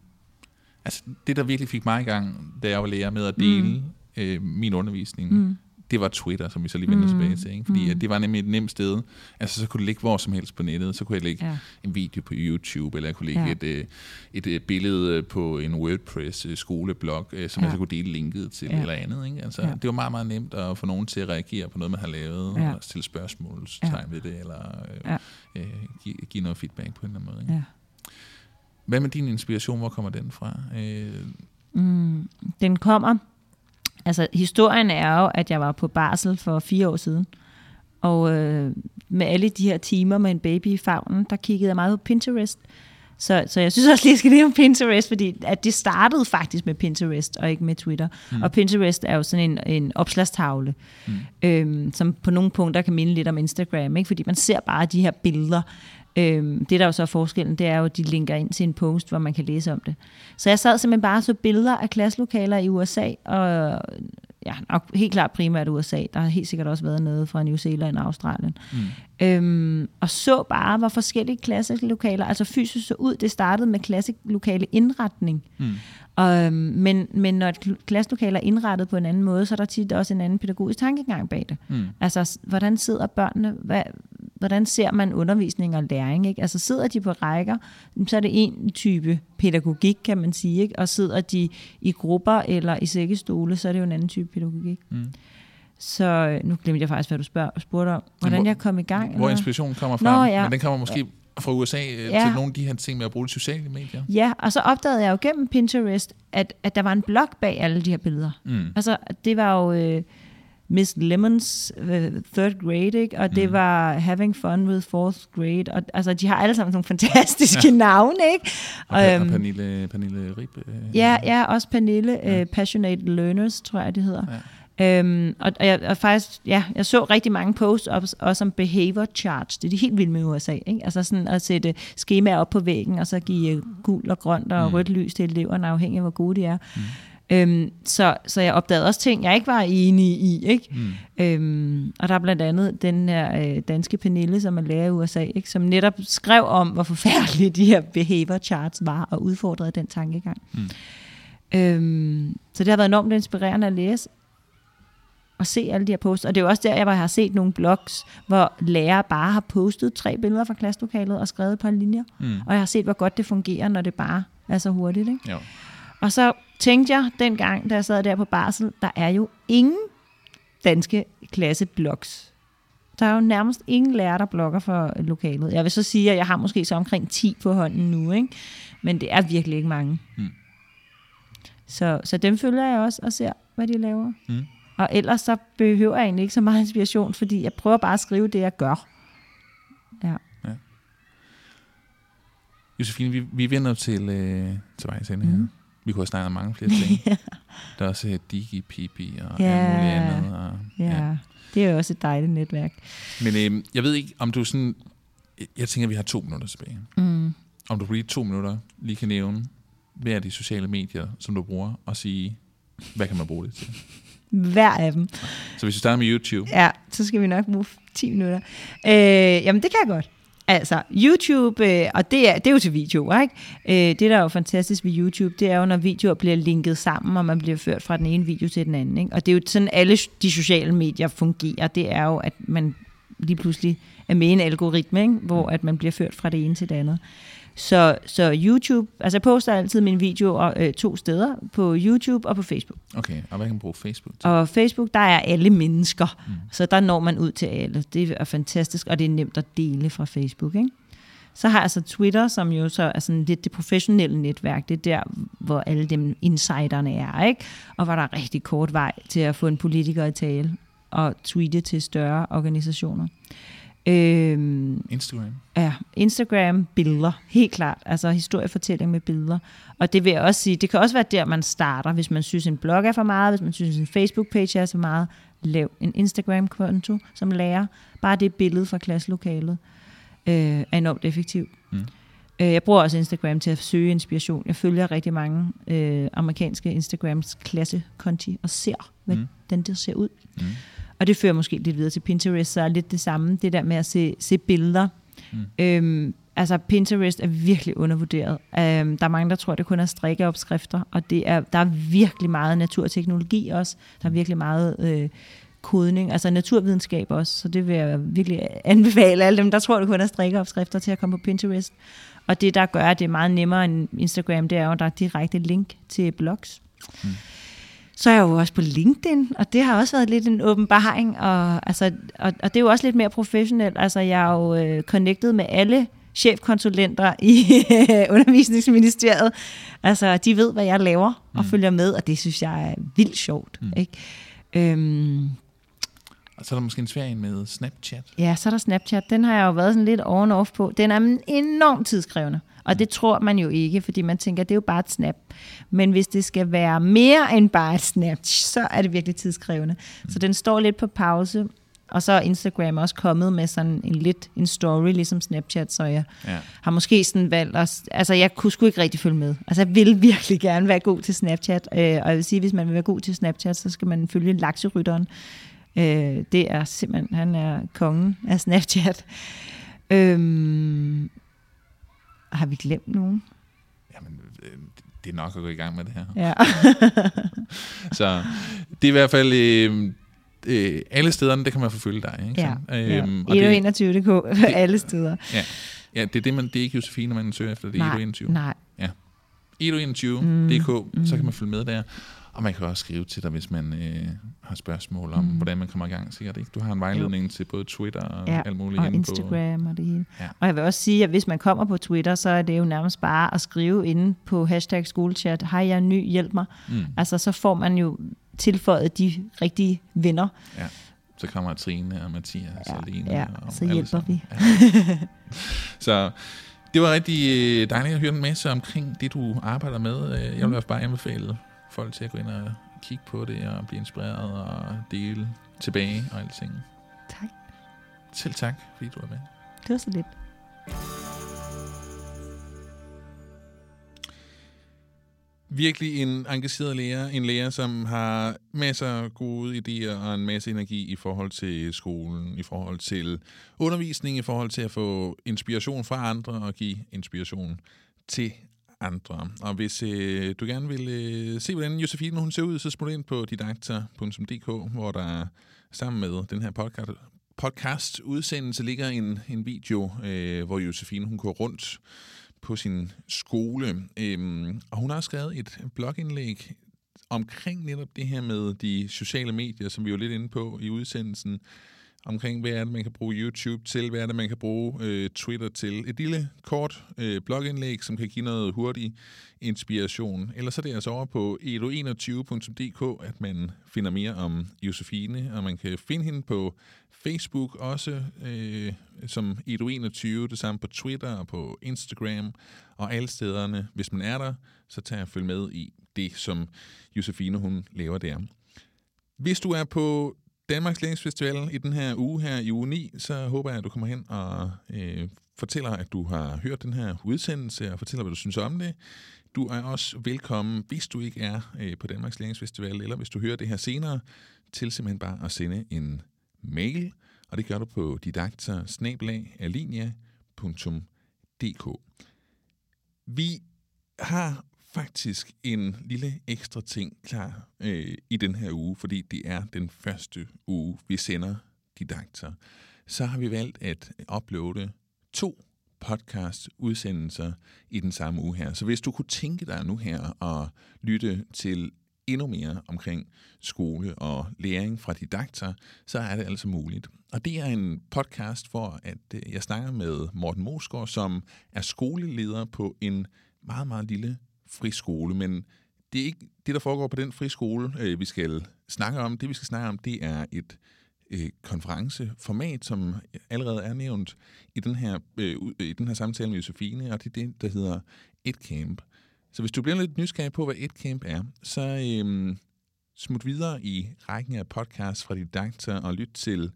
Altså det, der virkelig fik mig i gang, da jeg var lærer med at dele mm. øh, min undervisning, mm det var Twitter, som vi så lige vender mm. tilbage til. Ikke? Fordi mm. at det var nemlig et nemt sted. Altså, så kunne det ligge hvor som helst på nettet. Så kunne jeg lægge ja. en video på YouTube, eller jeg kunne lægge ja. et, øh, et, et, øh, billede på en WordPress-skoleblog, øh, som ja. jeg så kunne dele linket til, ja. eller andet. Ikke? Altså, ja. Det var meget, meget nemt at få nogen til at reagere på noget, man har lavet, ja. og stille spørgsmål ja. ved det, eller ja. øh, give, give noget feedback på en eller anden måde. Ikke? Ja. Hvad med din inspiration? Hvor kommer den fra? Øh, mm, den kommer Altså, historien er jo, at jeg var på barsel for fire år siden. Og øh, med alle de her timer med en baby i favnen, der kiggede jeg meget på Pinterest. Så, så jeg synes (laughs) også lige, jeg skal lide om Pinterest, fordi at det startede faktisk med Pinterest, og ikke med Twitter. Mm. Og Pinterest er jo sådan en, en opslagstavle, mm. øhm, som på nogle punkter kan minde lidt om Instagram, ikke? fordi man ser bare de her billeder Øhm, det, der jo så er forskellen, det er jo, at de linker ind til en post, hvor man kan læse om det. Så jeg sad simpelthen bare så billeder af klasselokaler i USA, og ja, nok helt klart primært USA. Der har helt sikkert også været noget fra New Zealand og Australien. Mm. Øhm, og så bare, hvor forskellige klasselokaler, altså fysisk så ud. Det startede med klasselokale indretning. Mm. Og, øhm, men, men når et klasselokale er indrettet på en anden måde, så er der tit også en anden pædagogisk tankegang bag det. Mm. Altså, hvordan sidder børnene? Hvad, hvordan ser man undervisning og læring? Ikke? Altså sidder de på rækker, så er det en type pædagogik, kan man sige. Ikke? Og sidder de i grupper eller i sækkestole, så er det jo en anden type pædagogik. Mm. Så øh, nu glemte jeg faktisk, hvad du spurgte om. Hvordan hvor, jeg kom i gang. Hvor eller? inspirationen kommer fra. Nå, ja. Men den kommer måske fra USA øh, ja. til nogle af de her ting med at bruge de sociale medier. Ja, og så opdagede jeg jo gennem Pinterest, at, at der var en blog bag alle de her billeder. Mm. Altså, det var jo... Øh, Miss Lemons uh, third grade, ikke? og det mm. var Having Fun with fourth grade. Og, altså, de har alle sammen nogle fantastiske (laughs) ja. navne, ikke? Og, og, um, Pernille, Pernille Rib. Uh, ja, ja, også Pernille. Ja. Uh, Passionate Learners, tror jeg, det hedder. Ja. Um, og, og, jeg, og faktisk, ja, jeg så rigtig mange posts op, også om behavior charts. Det er de helt vildt med USA. Ikke? Altså sådan at sætte skemaer op på væggen, og så give gul og grønt og mm. rødt lys til eleverne, afhængig af hvor gode de er. Mm. Øhm, så, så jeg opdagede også ting, jeg ikke var enig i. Ikke? Mm. Øhm, og der er blandt andet den her øh, danske Pernille, som er lærer i USA, ikke? som netop skrev om, hvor forfærdelige de her behavior charts var, og udfordrede den tankegang. Mm. Øhm, så det har været enormt inspirerende at læse og se alle de her posts. Og det er jo også der, jeg har set nogle blogs, hvor lærere bare har postet tre billeder fra klasselokalet og skrevet på en linjer. Mm. Og jeg har set, hvor godt det fungerer, når det bare er så hurtigt. Ikke? Jo. Og så tænkte jeg dengang, da jeg sad der på barsel, der er jo ingen danske klasseblogs. Der er jo nærmest ingen lærer, der blogger for lokalet. Jeg vil så sige, at jeg har måske så omkring 10 på hånden nu, ikke? men det er virkelig ikke mange. Mm. Så, så dem følger jeg også og ser, hvad de laver. Mm. Og ellers så behøver jeg egentlig ikke så meget inspiration, fordi jeg prøver bare at skrive det, jeg gør. Ja. ja. Josefine, vi, vi vender til, øh, til vejs ende mm. her. Vi kunne have snakket om mange flere ting. (laughs) ja. Der er også Digi, Pipi og ja. alt muligt andet. Og, ja. ja, det er jo også et dejligt netværk. Men øh, jeg ved ikke, om du sådan... Jeg tænker, at vi har to minutter tilbage. Mm. Om du på lige to minutter lige kan nævne hver af de sociale medier, som du bruger, og sige, hvad kan man bruge det til? Hver af dem. Så hvis vi starter med YouTube. Ja, så skal vi nok bruge 10 minutter. Øh, jamen, det kan jeg godt. Altså, YouTube, øh, og det er, det er jo til videoer, ikke? Øh, det, der er jo fantastisk ved YouTube, det er jo, når videoer bliver linket sammen, og man bliver ført fra den ene video til den anden, ikke? Og det er jo sådan, alle de sociale medier fungerer. Det er jo, at man lige pludselig er med i en algoritme, ikke? hvor at man bliver ført fra det ene til det andet. Så, så YouTube, altså jeg poster altid mine videoer øh, to steder, på YouTube og på Facebook. Okay, og hvad kan man bruge Facebook til? Og Facebook, der er alle mennesker, mm. så der når man ud til alle. Det er fantastisk, og det er nemt at dele fra Facebook, ikke? Så har jeg så Twitter, som jo så er sådan lidt det professionelle netværk. Det er der, hvor alle dem insiderne er, ikke? Og hvor der er rigtig kort vej til at få en politiker i tale og tweete til større organisationer. Øhm, Instagram. Ja, Instagram, billeder, helt klart. Altså historiefortælling med billeder. Og det vil jeg også sige, det kan også være der, man starter, hvis man synes, en blog er for meget, hvis man synes, en Facebook-page er for meget. Lav en Instagram-konto som lærer. Bare det billede fra klasselokalet øh, er enormt effektivt. Mm. Øh, jeg bruger også Instagram til at søge inspiration. Jeg følger rigtig mange øh, amerikanske Instagrams klassekonti og ser, hvordan mm. det ser ud. Mm. Og det fører måske lidt videre til Pinterest, så er lidt det samme, det der med at se, se billeder. Mm. Øhm, altså Pinterest er virkelig undervurderet. Øhm, der er mange, der tror, det kun er strikkeopskrifter, og det er, der er virkelig meget naturteknologi også. Der er virkelig meget øh, kodning, altså naturvidenskab også, så det vil jeg virkelig anbefale alle dem, der tror, det kun er strikkeopskrifter til at komme på Pinterest. Og det, der gør, at det er meget nemmere end Instagram, det er jo, at der er direkte link til blogs. Mm. Så er jeg jo også på LinkedIn, og det har også været lidt en åbenbaring, og, altså, og, og det er jo også lidt mere professionelt. Altså, jeg er jo øh, connected med alle chefkonsulenter i (laughs) undervisningsministeriet. Altså, de ved, hvad jeg laver og mm. følger med, og det synes jeg er vildt sjovt. Mm. Ikke? Øhm, og så er der måske en svær en med Snapchat. Ja, så er der Snapchat. Den har jeg jo været sådan lidt on-off på. Den er enormt tidskrævende. Og det tror man jo ikke, fordi man tænker, at det er jo bare et snap. Men hvis det skal være mere end bare et snap, så er det virkelig tidskrævende. Så den står lidt på pause. Og så er Instagram også kommet med sådan en lidt en story, ligesom Snapchat, så jeg ja. har måske sådan valgt at, altså jeg kunne sgu ikke rigtig følge med. Altså jeg vil virkelig gerne være god til Snapchat, øh, og jeg vil sige, hvis man vil være god til Snapchat, så skal man følge lakserytteren. Øh, det er simpelthen, han er kongen af Snapchat. Øhm, har vi glemt nogen? Jamen, øh, det er nok at gå i gang med det her. Ja. (laughs) så det er i hvert fald... Øh, øh, alle stederne, det kan man forfølge dig. Ikke? Ja, øhm, ja. 21.dk på alle steder. Ja. ja, det er det, man, det er ikke Josefine, man søger efter, det er nej, 21. Nej, Ja. 21.dk, mm, så kan man følge med der. Og man kan også skrive til dig, hvis man øh, har spørgsmål om, mm. hvordan man kommer i gang. Sikkert ikke? Du har en vejledning jo. til både Twitter og ja, alt muligt. og Instagram på. og det hele. Ja. Og jeg vil også sige, at hvis man kommer på Twitter, så er det jo nærmest bare at skrive inde på hashtag skolechat, hej, jeg er ny, hjælp mig. Mm. Altså, så får man jo tilføjet de rigtige venner. Ja. Så kommer Trine og Mathias ja, og Lene. Ja, og så hjælper vi. Ja. så det var rigtig øh, dejligt at høre en masse omkring det, du arbejder med. Øh, jeg vil også bare anbefale folk til at gå ind og kigge på det og blive inspireret og dele tilbage og alting. Tak. Selv tak, fordi du var med. Det var så lidt. Virkelig en engageret lærer. En lærer, som har masser af gode idéer og en masse energi i forhold til skolen, i forhold til undervisning, i forhold til at få inspiration fra andre og give inspiration til andre. Og hvis øh, du gerne vil øh, se, hvordan Josefine hun ser ud, så smut ind på didakter.dk, hvor der sammen med den her podcast, podcast udsendelse ligger en, en video, øh, hvor Josefine hun går rundt på sin skole. Øhm, og hun har skrevet et blogindlæg omkring netop det her med de sociale medier, som vi var lidt inde på i udsendelsen, omkring, hvad er det, man kan bruge YouTube til, hvad er det, man kan bruge øh, Twitter til. Et lille kort øh, blogindlæg, som kan give noget hurtig inspiration. Ellers er det altså over på edo21.dk, at man finder mere om Josefine, og man kan finde hende på Facebook også, øh, som Edo21, det samme på Twitter og på Instagram, og alle stederne. Hvis man er der, så tager jeg følge med i det, som Josefine hun laver der. Hvis du er på Danmarks Læringsfestival i den her uge her i uge 9, så håber jeg, at du kommer hen og øh, fortæller, at du har hørt den her udsendelse, og fortæller, hvad du synes om det. Du er også velkommen, hvis du ikke er øh, på Danmarks Læringsfestival, eller hvis du hører det her senere, til simpelthen bare at sende en mail, og det gør du på didakter Vi har faktisk en lille ekstra ting klar øh, i den her uge, fordi det er den første uge, vi sender Didakter. Så har vi valgt at uploade to podcast-udsendelser i den samme uge her. Så hvis du kunne tænke dig nu her at lytte til endnu mere omkring skole og læring fra didakter, så er det altså muligt. Og det er en podcast, hvor at øh, jeg snakker med Morten Mosgaard, som er skoleleder på en meget, meget lille friskole, men det er ikke det, der foregår på den friskole, øh, vi skal snakke om. Det, vi skal snakke om, det er et øh, konferenceformat, som allerede er nævnt i den her, øh, i den her samtale med Josefine, og det er det, der hedder Et Camp. Så hvis du bliver lidt nysgerrig på, hvad Et Camp er, så øh, smut videre i rækken af podcasts fra Didakter og lyt til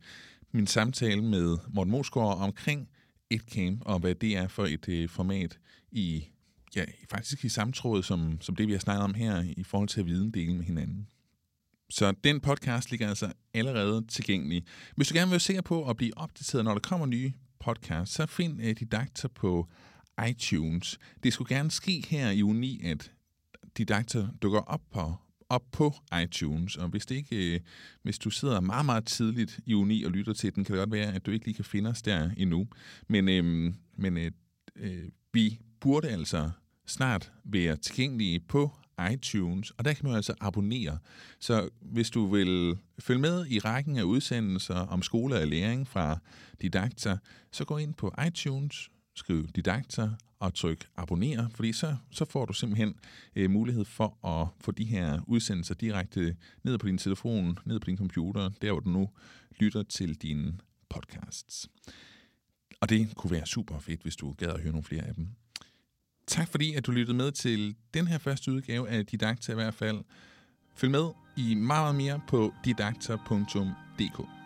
min samtale med Morten Mosgaard omkring Et Camp, og hvad det er for et øh, format i ja, faktisk i samme tråd som, som det, vi har snakket om her, i forhold til at videndele med hinanden. Så den podcast ligger altså allerede tilgængelig. Hvis du gerne vil være sikker på at blive opdateret, når der kommer nye podcasts, så find øh, uh, Didakter på iTunes. Det skulle gerne ske her i uni, at Didakter dukker op på, op på iTunes, og hvis det ikke, øh, hvis du sidder meget, meget tidligt i uni og lytter til den, kan det godt være, at du ikke lige kan finde os der endnu. Men, øh, men øh, øh, vi burde altså snart være tilgængelige på iTunes, og der kan man altså abonnere. Så hvis du vil følge med i rækken af udsendelser om skole og læring fra Didakter, så gå ind på iTunes, skriv Didakter og tryk abonner, fordi så, så får du simpelthen øh, mulighed for at få de her udsendelser direkte ned på din telefon, ned på din computer, der hvor du nu lytter til dine podcasts. Og det kunne være super fedt, hvis du gad at høre nogle flere af dem. Tak fordi, at du lyttede med til den her første udgave af Didakta i hvert fald. Følg med i meget, meget mere på didakta.dk.